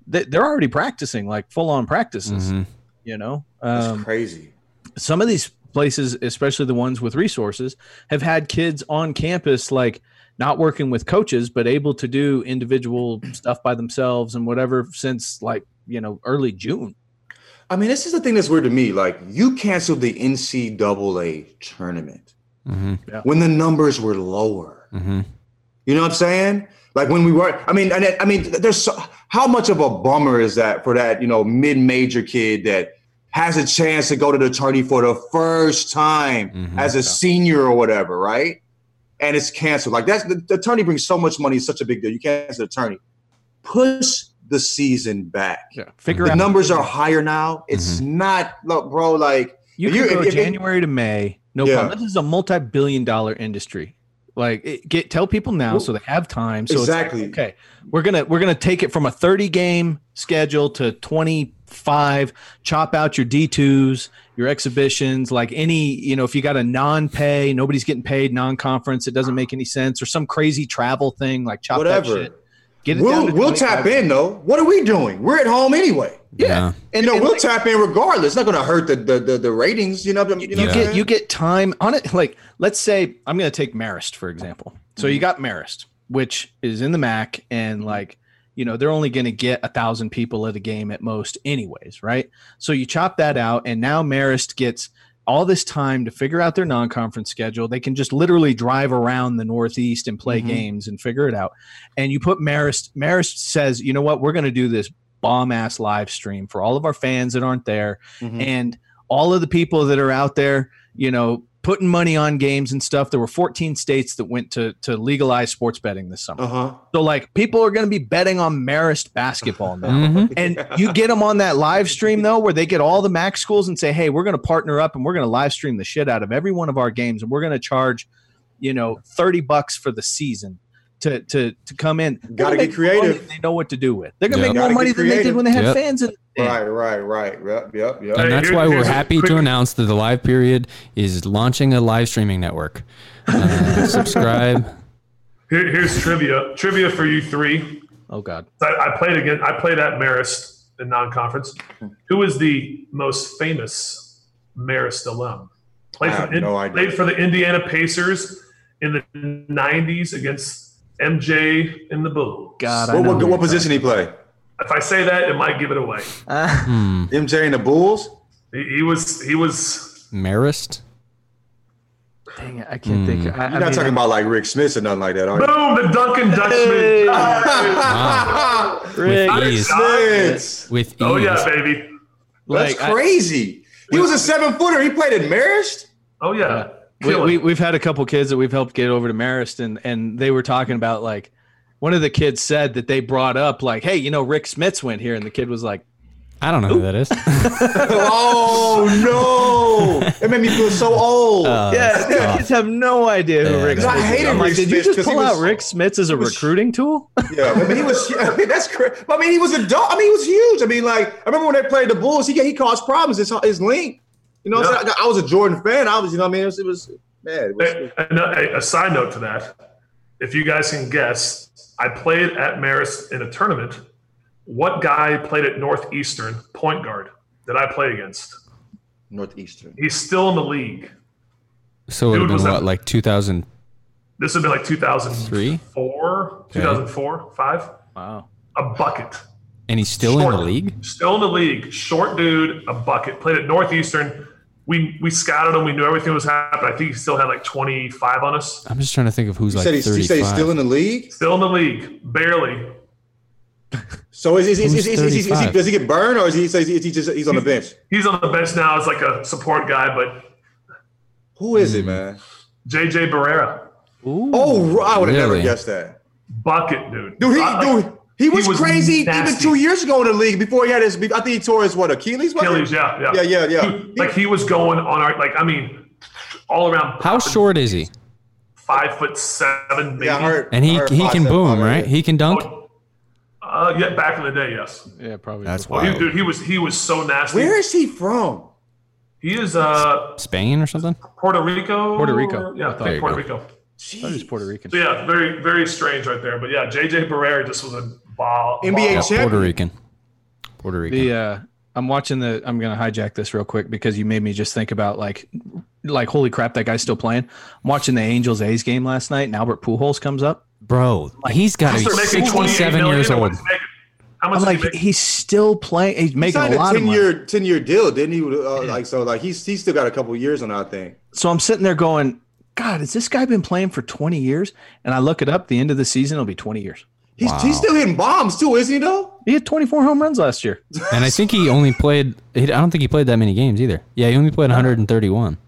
they, they're already practicing like full on practices, Mhm. you know? That's Um, crazy. some of these places, especially the ones with resources, have had kids on campus like not working with coaches, but able to do individual stuff by themselves and whatever since like, you know, early June. I mean, this is the thing that's weird to me. Like, you canceled the NCAA tournament Mhm. when the numbers were lower. Mhm. You know what I'm saying? Like when we were. I mean, and it- I mean, there's so, how much of a bummer is that for that you know mid-major kid that has a chance to go to the tourney for the first time Mhm. as a senior or whatever, right? And it's canceled. Like that's the, the tourney brings so much money. It's such a big deal. You can't cancel the tourney. Push the season back. Yeah. Figure The out numbers are higher now. It's not, look, bro. Like You can go if- if- January to May, no Yeah. problem. This is a multi-billion dollar industry. Like, it, get tell people now so they have time. So Exactly. Like, okay, we're gonna we're gonna take it from a thirty game schedule to twenty five. Chop out your D twos, your exhibitions. Like any, you know, if you got a non-pay, nobody's getting paid, non-conference, it doesn't make any sense, or some crazy travel thing. Like chop that whatever. shit. Get it We'll we'll tap in though. What are we doing? We're at home anyway. Yeah, and, you know, and we'll like- tap in regardless. It's not going to hurt the, the the the ratings. You know, you, know you what I'm get you get time on it. Like, let's say I'm going to take Marist for example. So Mm-hmm. you got Marist, which is in the MAAC, and like, you know, they're only going to get a thousand people at a game at most, anyways, right? So you chop that out, and now Marist gets all this time to figure out their non-conference schedule. They can just literally drive around the Northeast and play Mhm. games and figure it out. And you put Marist. Marist says, you know what? We're going to do this bomb ass live stream for all of our fans that aren't there Mhm. and all of the people that are out there, you know, putting money on games and stuff. There were 14 states that went to to legalize sports betting this summer. Uh huh. So like people are going to be betting on Marist basketball now. Mhm. And you get them on that live stream though, where they get all the MAAC schools and say, "Hey, we're going to partner up and we're going to live stream the shit out of every one of our games, and we're going to charge, you know, thirty bucks for the season to to to come in." Gotta gonna get make more money creative. They know what to do with. They're going to Yeah. make more Gotta money than they did when they had Yep. fans. And Right, right, right. Yep, yep, yep. And that's why we're happy to announce that the live period is launching a live streaming network. Uh, subscribe. Here, here's trivia. Trivia for you three. oh god, I, I played again. I played at Marist in non-conference. Who is the most famous Marist alum? Played I for, have no idea. played for the Indiana Pacers in the '90s against MJ in the Bulls. God, I What, what, what you're position he play? If I say that, it might give it away. Ah, Hmm. MJ and the Bulls. He, he was. He was. Marist. dang it, I can't think. I, You're I not mean, talking about like Rick Smits or nothing like that, are you? Boom! The Dunking Hey. Dutchman. Rick, With ease. Smits. With ease. oh yeah, baby. That's like, I- crazy. he was a seven footer. He played at Marist. Oh yeah. We, Kill we, it. we've had a couple kids that we've helped get over to Marist, and, and they were talking about like one of the kids said that they brought up like, hey, you know, Rick Smits went here, and the kid was like, I don't know who that is. oh no! It made me feel so old. Uh, yeah, that's kids have no idea who Yeah. Rick I Smits is. hated I'm like, Rick did you Smits just 'cause he pull out Rick Smits as a was- recruiting tool? Yeah, I mean, he was. I mean, that's crazy. I mean, he was a dog. I mean, he was huge. I mean, like I remember when they played the Bulls. He he caused problems. His his link. You know, what I'm Yeah. saying? I, I was a Jordan fan. I was, you know, what I mean, it was, it was man. It was, Hey, and, uh, a side note to that, if you guys can guess, I played at Marist in a tournament. What guy played at Northeastern point guard that I played against? Northeastern. He's still in the league. So it would Dude, have was been that- what, like 2000? This would be like 2004, 2004, five. Wow. A bucket. And he's still in the league? Still in the league. Short dude, a bucket. Played at Northeastern. We we scouted him. We knew everything was happening. I think he still had like 25 on us. I'm just trying to think of who's You like said, he's, you 35. said he's still in the league. Still in the league. Barely. So is, is, is, Who's is, is, is, is he, does he get burned or is he, is he, is he just he's on the bench? He's on the bench now as like a support guy, but Who is Hmm. it, man? JJ Barea. Ooh. Oh, I would have never Really? guessed that. Bucket, dude. Dude, he, I- dude, he was, was crazy even two years ago in the league before he had his. I think he tore his what Achilles. was? Achilles, yeah, yeah. Yeah, yeah, yeah. Dude, like he was going on our like I mean, all around. How short is he? Five foot seven, maybe. Yeah, heard. And he he can boom, five, right? yeah. He can dunk. Uh, yeah, back in the day, yes. Yeah, probably. That's Oh, he, dude, he was he was so nasty. Where is he from? He is uh Spain or something? Puerto Rico. Puerto Rico. Yeah, There you Puerto. Rico. I thought he Puerto Rican. So yeah, very very strange right there. But yeah, JJ Barea just was a ball. NBA ball. Champion. Puerto Rican. Puerto Rican. The uh, I'm watching the. I'm gonna hijack this real quick because you made me just think about like, like holy crap, that guy's still playing. I'm watching the Angels A's game last night, and Albert Pujols comes up. Bro, he's got to be They're making 28 67 million, years old. what's he making? How much I'm is he like, he's still playing. He's making signed a a lot of ten money. year ten year deal, didn't he? Uh, like so, like he's he's still got a couple years on that thing. So I'm sitting there going, God, has this guy been playing for 20 years? And I look it up. The end of the season, it'll be 20 years. He's Wow. he's still hitting bombs too, isn't he? Though. He had 24 home runs last year. And I think he only played. I don't think he played that many games either. Yeah, he only played 131.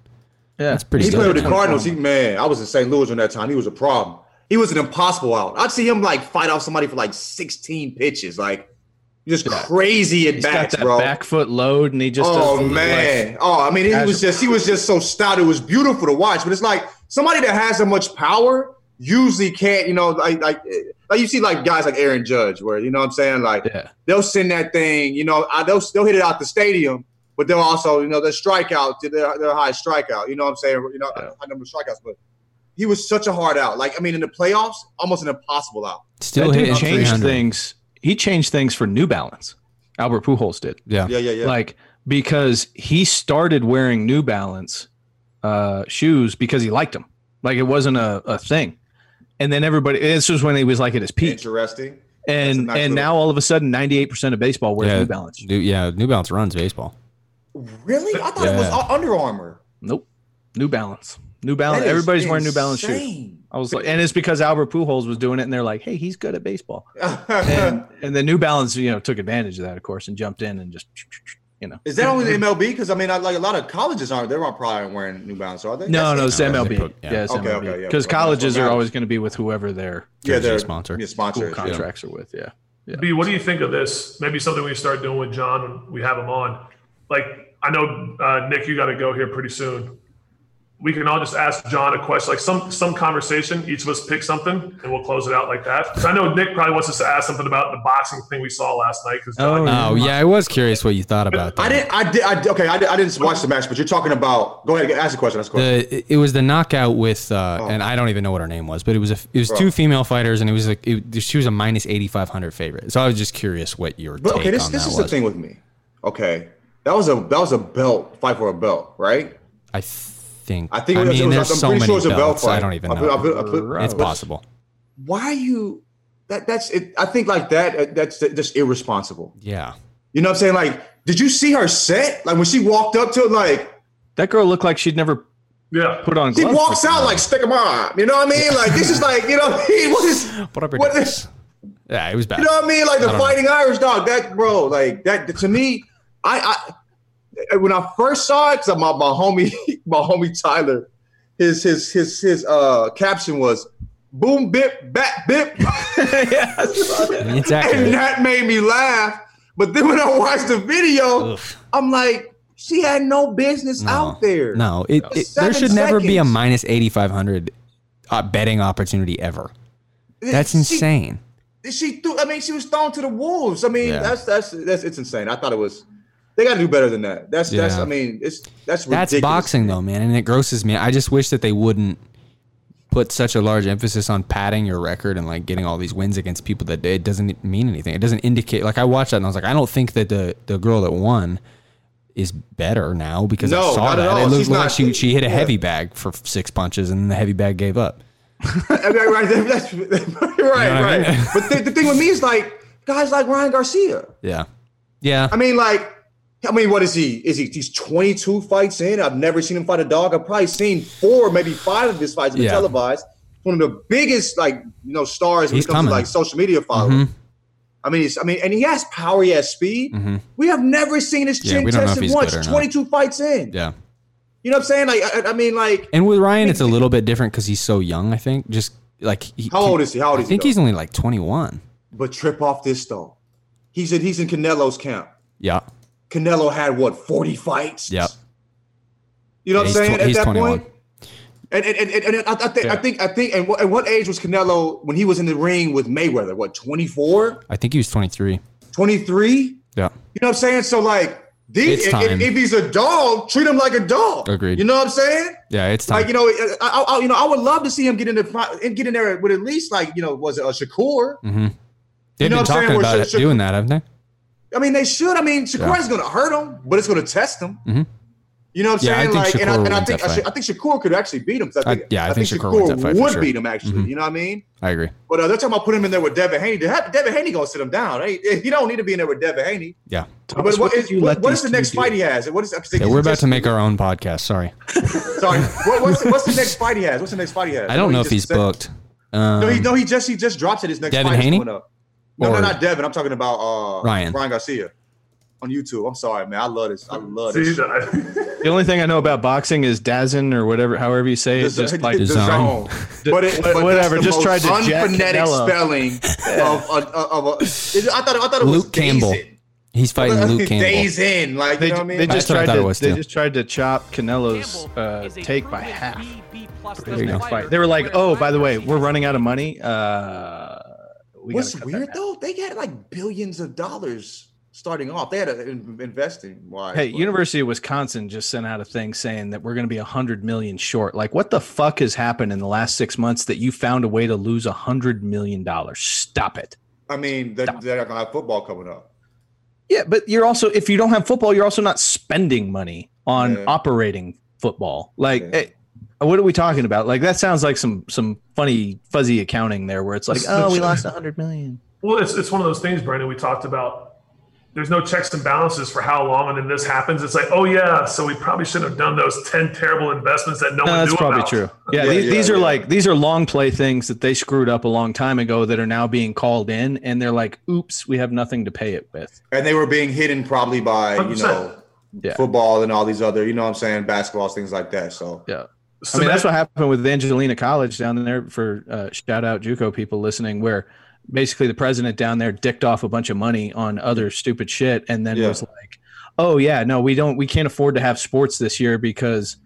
Yeah, That's pretty He good. played with the Cardinals. He man, I was in St. Louis during that time. He was a problem. He was an impossible out. I'd see him like fight off somebody for like 16 pitches, like just crazy at He's got bats, that bro. back foot load, and he just Oh does the, man! Oh, I mean, he was just he was just so stout. It was beautiful to watch. But it's like somebody that has so much power usually can't, you know, like like like you see like guys like Aaron Judge, where you know what I'm saying, like yeah. they'll send that thing, you know, uh, they'll they'll hit it out the stadium, but they'll also, you know, their strikeout, their their high strikeout. You know what I'm saying? You know, Yeah. high number of strikeouts, but. He was such a hard out. Like I mean, in the playoffs, almost an impossible out. Still that dude hitting changed things. He changed things for New Balance. Albert Pujols did. Yeah. Yeah, yeah, yeah. Like because he started wearing New Balance uh, shoes because he liked them. Like it wasn't a, a thing. And then everybody. This was when he was like at his peak. Interesting. And nice and little- now all of a sudden, 98% of baseball wears Yeah, New Balance. New, yeah, New Balance runs baseball. Really? I thought it was Under Armour. Nope. New Balance. New Balance. is Everybody's wearing New Balance shoes. I was like, and it's because Albert Pujols was doing it, and they're like, "Hey, he's good at baseball." And and the New Balance, you know, took advantage of that, of course, and jumped in and just, you know. Is that only the MLB? Because I mean, I, like a lot of colleges aren't. They're not probably wearing New Balance, are they? No, no, it's no, MLB. they put- yeah, yeah. it's Okay, MLB. okay, yeah. Because Well, colleges what are always going to be with whoever their yeah, Jersey they're sponsor. Yeah, school sponsors. yeah. contracts are with. Yeah. Yeah. B, what do you think of this? Maybe something we start doing with John when we have him on. Like, I know uh, Nick, you got to go here pretty soon. We can all just ask John a question, like some some conversation. Each of us pick something, and we'll close it out like that. 'Cause I know Nick probably wants us to ask something about the boxing thing we saw last night. Because Oh, Oh yeah, I was curious what you thought about that. I didn't. I did. I okay. I, did, I didn't watch the match, but you're talking about. Go ahead. Ask the question. Ask the question. the it was the knockout with uh, Oh. and I don't even know what her name was, but it was a it was two female fighters and it was like it, she was a minus eighty five hundred favorite. So I was just curious what your But take okay, this on this that is was. the thing with me. Okay, that was a that was a belt fight for a belt, right? I think I think I mean was, there's I'm so pretty many sure it a belt belts. fight. I don't even I know. put- I put- I put- it's possible. Why are you? That that's it. I think like that. uh, That's just irresponsible. Yeah. You know what I'm saying? Like, did you see her set? Like when she walked up to it, like That girl looked like she'd never yeah, put on she walks out like stick 'em on. You know what I mean? Like this is like you know what I mean? What is Whatever. what it is? is. Yeah, it was bad. You know what I mean? Like the I don't know. fighting Irish dog. That bro, like that to me, I, I when I first saw it, cause my, my homie, my homie Tyler, his his his his uh caption was boom bip bat bip. It's and that made me laugh. But then when I watched the video, Ugh. I'm like, she had no business No. out there. No, it, it, there Seven should never be a minus eighty five hundred uh, betting opportunity ever. That's She- insane. She threw. I mean, she was thrown to the wolves. I mean, Yeah. that's that's that's it's insane. I thought it was. They got to do better than that. That's that's. I mean, it's that's ridiculous. That's boxing though, man, and it grosses me. I just wish that they wouldn't put such a large emphasis on padding your record and like getting all these wins against people that it doesn't mean anything. It doesn't indicate. Like I watched that and I was like, I don't think that the the girl that won is better now because No, I saw that. It looked She's like not- she she hit a yeah. heavy bag for six punches and then the heavy bag gave up. I mean, right, that's, right, what I right. mean? But the, the thing with me is like guys like Ryan Garcia. Yeah, yeah. I mean, like, I mean, what is he? Is he? He's 22 fights in. I've never seen him fight a dog. I've probably seen four, maybe five of his fights been Yeah. televised. One of the biggest, like, you know, stars when He's it comes coming. to like social media following. Mhm. I mean, he's, I mean, and he has power, he has speed. Mhm. We have never seen his chin we don't know if tested once. good or not. 22 fights in. yeah. You know what I'm saying? Like, I, I mean, like, And with Ryan, it's a little bit different because he's so young. I think just like he, how old is he? How old I is he? think though? he's only like twenty one. But trip off this though. He's in he's in Canelo's camp. Yeah, Canelo had what 40 fights. Yep. You know Yeah, what I'm saying? tw- At that 21. point. And and, and, and, and I, I think I think I think and what, and what age was Canelo when he was in the ring with Mayweather? What 24, I think he was twenty three. 23? Yeah. You know what I'm saying? So like these, It's if, time. if he's a dog, treat him like a dog. Agreed. You know what I'm saying? Yeah, it's time. Like you know, I, I, you know, I would love to see him get in the and get in there with at least like you know, was it a Shakur? hmm They've know been what I'm saying? talking about should- it, doing that, haven't they? I mean, they should. I mean, Shakur Yeah. is going to hurt him, but it's going to test him. Mhm. You know what I'm Yeah, I saying? think like, and I, Shakur and I think I, fight. I think Shakur could actually beat him. I I- yeah, I think Shakur wins that fight for would sure. beat him. Actually, Mhm. you know what I mean? I agree. But uh, they're talking about putting him in there with Devin Haney. Devin Haney gonna sit him down. Hey, he don't need to be in there with Devin Haney. Yeah. Thomas, but what what is, you what, what is the two next do? fight he has? What is? Yeah, we're about to make our own podcast. Sorry. Sorry. What, what's, the, what's the next fight he has? What's the next fight he has? I don't know if he's booked. Um, No, he no, he just he just drops it. His next Devin fight is Haney? coming up. No, no, not Devin. I'm talking about uh, Ryan. Ryan Garcia on YouTube. I'm sorry, man. I love this. I love See, this. that- The only thing I know about boxing is Dazin or whatever, however you say it, The- just like the zone. zone. But it, but Whatever, just tried to jack unphonetic spelling of, of, of, of a. I thought I thought it was Luke Campbell. Days. He's fighting Luke Campbell. Days in, like they, you know what I mean. they just I tried thought it to was, they too. just tried to chop Canelo's uh, take by half. There you go. They were like, "Oh, by the way, we're running out of money. Uh, we What's gotta cut that weird though? They had like billions of dollars starting off. They had a, in, investing. Why? Hey, University of Wisconsin just sent out a thing saying that we're going to be a hundred million short. Like, what the fuck has happened in the last six months that you found a way to lose a hundred million dollars? Stop it. I mean, they're, they're not gonna have football coming up. Yeah, but you're also if you don't have football, you're also not spending money on Yeah. operating football. Like, Yeah. eh, what are we talking about? Like, that sounds like some some funny fuzzy accounting there, where it's like, oh, we lost a hundred million. well, it's it's one of those things, Brandon. We talked about there's no checks and balances for how long, and then this happens. It's like, oh yeah, so we probably shouldn't have done those ten terrible investments that no, No, one that's knew probably about. true. Yeah, Yeah, these, yeah, these are yeah. like these are long play things that they screwed up a long time ago that are now being called in, and they're like, "Oops, we have nothing to pay it with." and they were being hidden probably by you 100%. know Yeah. football and all these other, you know what I'm saying, basketballs, things like that. So Yeah, I mean that's what happened with Angelina College down there. For uh, shout out JUCO people listening, where basically the president down there dicked off a bunch of money on other stupid shit, and then Yeah. was like, "Oh yeah, no, we don't, we can't afford to have sports this year because,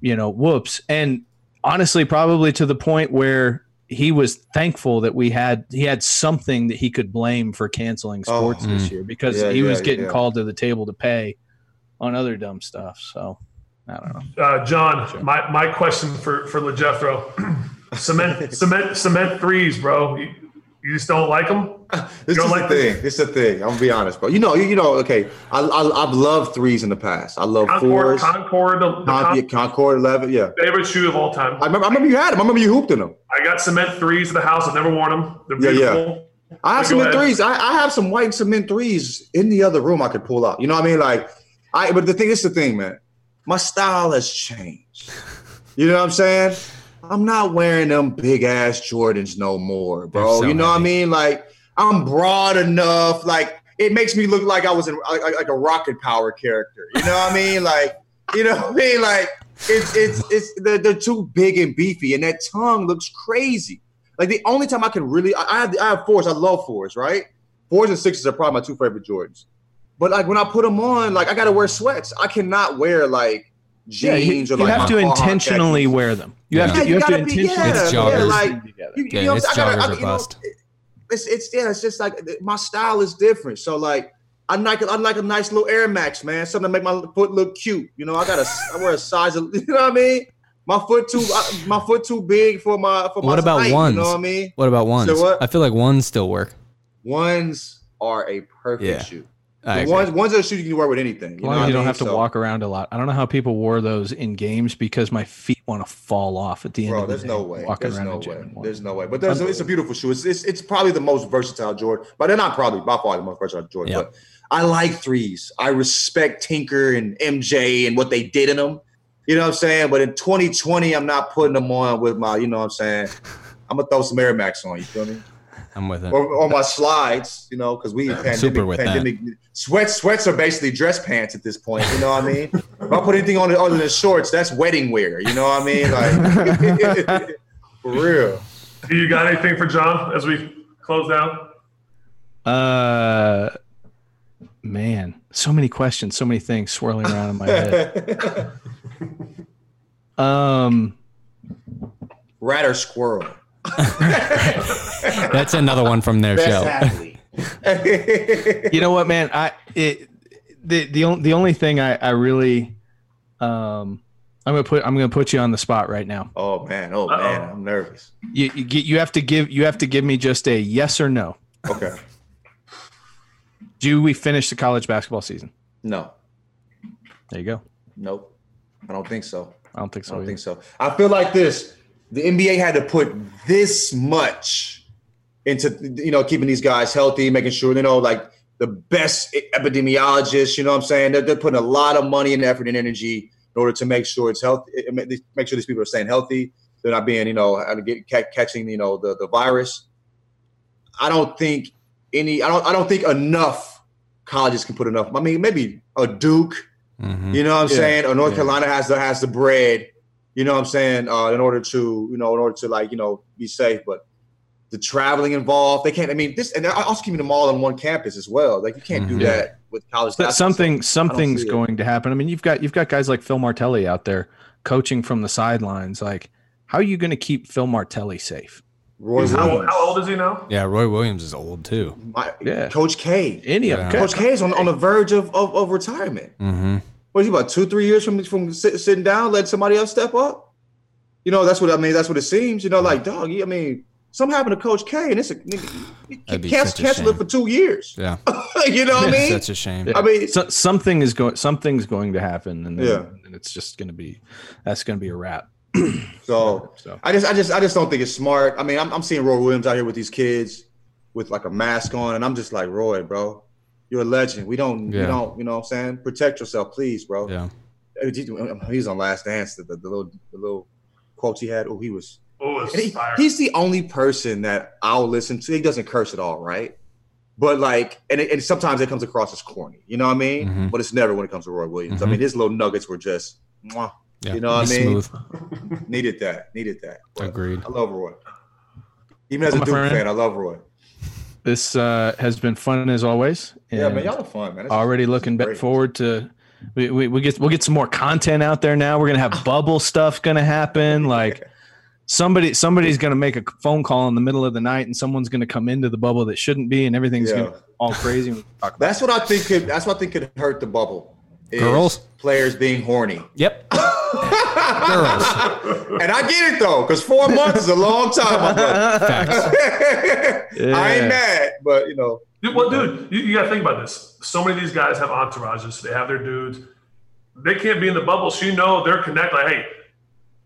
you know, whoops." And honestly, probably to the point where he was thankful that we had he had something that he could blame for canceling Oh. sports this Mm. year because Yeah, he was yeah, getting called to the table to pay on other dumb stuff. So I don't know. uh, John, my, my question for for LaJethro, cement cement cement threes, bro. You, you just don't like them? this is don't like the thing. This is the thing. I'm gonna be honest, bro. You know, you, you know. Okay, I, I I've loved threes in the past. I love Concord, fours. Concord, the, the Con- Con- yeah, Concord eleven. Yeah, favorite shoe of all time. I remember. I remember you had them. I remember you hooped in them. I got cement threes at the house. I've never worn them. They're Yeah, yeah. beautiful. I have cement ahead. threes. I, I have some white cement threes in the other room I could pull out. You know what I mean? Like, I. But the thing is, the thing, man. My style has changed. You know what I'm saying? I'm not wearing them big ass Jordans no more, bro. So you know what I mean? Like, I'm broad enough. Like, it makes me look like I was in like, like- like a rocket power character. You know what I mean? Like, you know what I mean? Like, it's it's it's they're, they're too big and beefy, and that tongue looks crazy. Like the only time I can really, I, I have I have fours. I love fours, right? Fours and sixes are probably my two favorite Jordans. But like when I put them on, like I gotta wear sweats. I cannot wear like Yeah, jeans you, or you like have to intentionally khakis. wear them. You have to you, you have to gotta be- intentionally yeah, It's joggers. them like- together. You, you know, what it's I'm gotta- joggers I- or you know, it's it's yeah, it's just like my style is different. So like I like I like a nice little Air Max, man. Something to make my foot look cute. You know, I got a I wear a size of you know what I mean. My foot too I- my foot too big for my for my What about height, ones? You know what I mean? What about ones? So what? I feel like ones still work. Ones are a perfect Yeah. shoe. I agree. Ones ones are shoes you can wear with anything. You As know long as you don't mean? have to So- walk around a lot. I don't know how people wore those in games because my feet want to fall off at the end Bro, of the there's day. no way. Walking There's around no way. There's no way. But there's, it's a beautiful shoe. It's, it's it's probably the most versatile Jordan. But they're not probably by far the most versatile Jordan. Yeah. But I like threes. I respect Tinker and MJ and what they did in them. You know what I'm saying? But in 2020, I'm not putting them on with my, you know what I'm saying? I'm gonna throw some Air Max on, you feel me? I'm with it. Or on my slides, you know, because we pandemic, Super with that. pandemic sweats sweats are basically dress pants at this point, you know what I mean? if I put anything on it other than shorts, that's wedding wear, you know what I mean? Like for real. Do you got anything for John as we close down? Uh, man, so many questions, so many things swirling around in my head. Um, Rat or squirrel? That's another one from their Best show. you know what, man? I it the the only the only thing I I really um I'm gonna put I'm gonna put you on the spot right now. oh man, oh Uh-oh. man, I'm nervous. You you, get- you have to give you have to give me just a yes or no. Okay. Do we finish the college basketball season? No. There you go. Nope. I don't think so. I don't think so. I don't either. think so. I feel like this. The NBA had to put this much into you know keeping these guys healthy, making sure you know like the best epidemiologists. You know what I'm saying? They're, they're putting a lot of money and effort and energy in order to make sure it's healthy. Make sure these people are staying healthy. They're not being you know how to get catching you know the the virus. I don't think any. I don't. I don't think enough colleges can put enough. I mean, maybe a Duke. Mhm. You know what I'm Yeah. saying? Or North Yeah. Carolina has the has the bread. You know what I'm saying? Uh, in order to you know in order to like you know be safe, but the traveling involved, they can't. I mean, this and they're also keeping them all on one campus as well. Like you can't Mhm. do that with college. But something something's see it. going to happen. I mean, you've got you've got guys like Phil Martelli out there coaching from the sidelines. Like, how are you going to keep Phil Martelli safe? Roy How, Williams, how old is he now? Yeah, Roy Williams is old too. my- Yeah. Coach K. Any of Yeah. Coach K is on, on the verge of, of, of retirement. hmm What is he about two, three years from from sit, sitting down, let somebody else step up? You know, that's what I mean. That's what it seems. You know, like dog. I mean, something happened to Coach K, and it's a you That'd be can't such a cancel it for two years. Yeah, you know what I mean? That's a shame. I mean, So, something is going something's going to happen, and then, Yeah. and it's just going to be that's going to be a wrap. so So I just, I just, I just don't think it's smart. I mean, I'm, I'm seeing Roy Williams out here with these kids with like a mask on, and I'm just like, Roy, bro, You're a legend. We don't, we Yeah. don't, you know what I'm saying? Protect yourself, please, bro. Yeah. He he was on Last Dance, the, the, the little the little quotes he had. Oh, he was. Oh, it's he- he's the only person that I'll listen to. He doesn't curse at all, right? But like, and, it, and sometimes it comes across as corny. You know what I mean? Mhm. But it's never when it comes to Roy Williams. I Mhm. mean, his little nuggets were just, mwah, Yeah. You know what I mean? Needed that, needed that. But Agreed. I love Roy. Even as a My Duke friend. fan, I love Roy. This uh, has been fun as always. Yeah, man, y'all are fun, man. That's- already this is looking back great. forward to. We, we, we get we'll get some more content out there now. We're gonna have bubble stuff gonna happen. Like somebody somebody's gonna make a phone call in the middle of the night, and someone's gonna come into the bubble that shouldn't be, and everything's Yeah. gonna be all crazy. We can talk about That's what I think could. That's what I think could hurt the bubble. is Girls? players being horny. Yep. Girls. And I get it though, because four months is a long time, my brother. Facts. I ain't mad, but you know, Dude, well, dude, you, you got to think about this. So many of these guys have entourages. They have their dudes. They can't be in the bubble. So you know they're connected. Like, hey,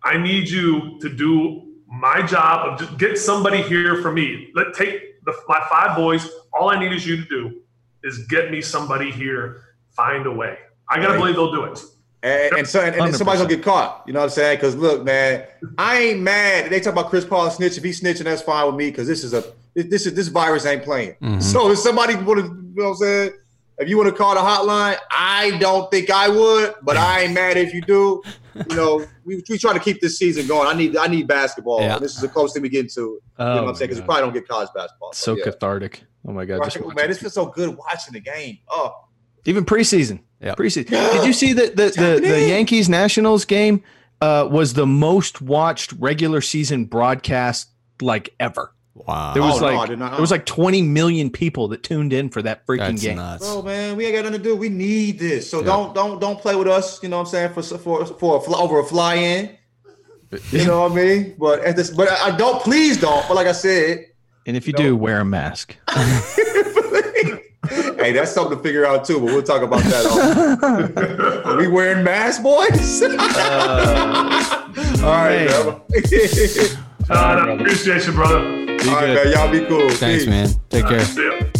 I need you to do my job of just get somebody here for me. Let take the, my five boys. All I need is you to do is get me somebody here. Find a way. I gotta Right. believe they'll do it. And, and so and, and somebody's gonna get caught. You know what I'm saying? Because look, man, I ain't mad. They talk about Chris Paul snitch. If he's snitching, that's fine with me. Because this is a this is this virus ain't playing. Mhm. So if somebody want to, you know what I'm saying? If you want to call the hotline, I don't think I would, but I ain't mad if you do. You know, we we try to keep this season going. I need I need basketball. Yeah. This is the closest thing we get into. You Oh know what I'm saying? Because we probably don't get college basketball. so yeah. cathartic. Oh my god! Right, man, this feels so good watching the game. Oh, even preseason. Yeah. Preseason. Did you see that the, the, the. Yankees Nationals game uh, was the most watched regular season broadcast like ever? Wow. There was Oh, like did not know. there was like 20 million people that tuned in for that freaking That's game. nuts. bro, man, we ain't got nothing to do. We need this. So Yeah. don't don't don't play with us. You know what I'm saying? For for for a fly, over a fly in. You know what I mean? But at this, but I I don't. Please don't. But like I said, And if you No. do, wear a mask. hey, that's something to figure out too. But we'll talk about that. Are we wearing masks, boys? All right, man. man. John, I appreciate you, brother. Be All right, good. man. Y'all be cool. Thanks, Peace. man. Take care. See ya.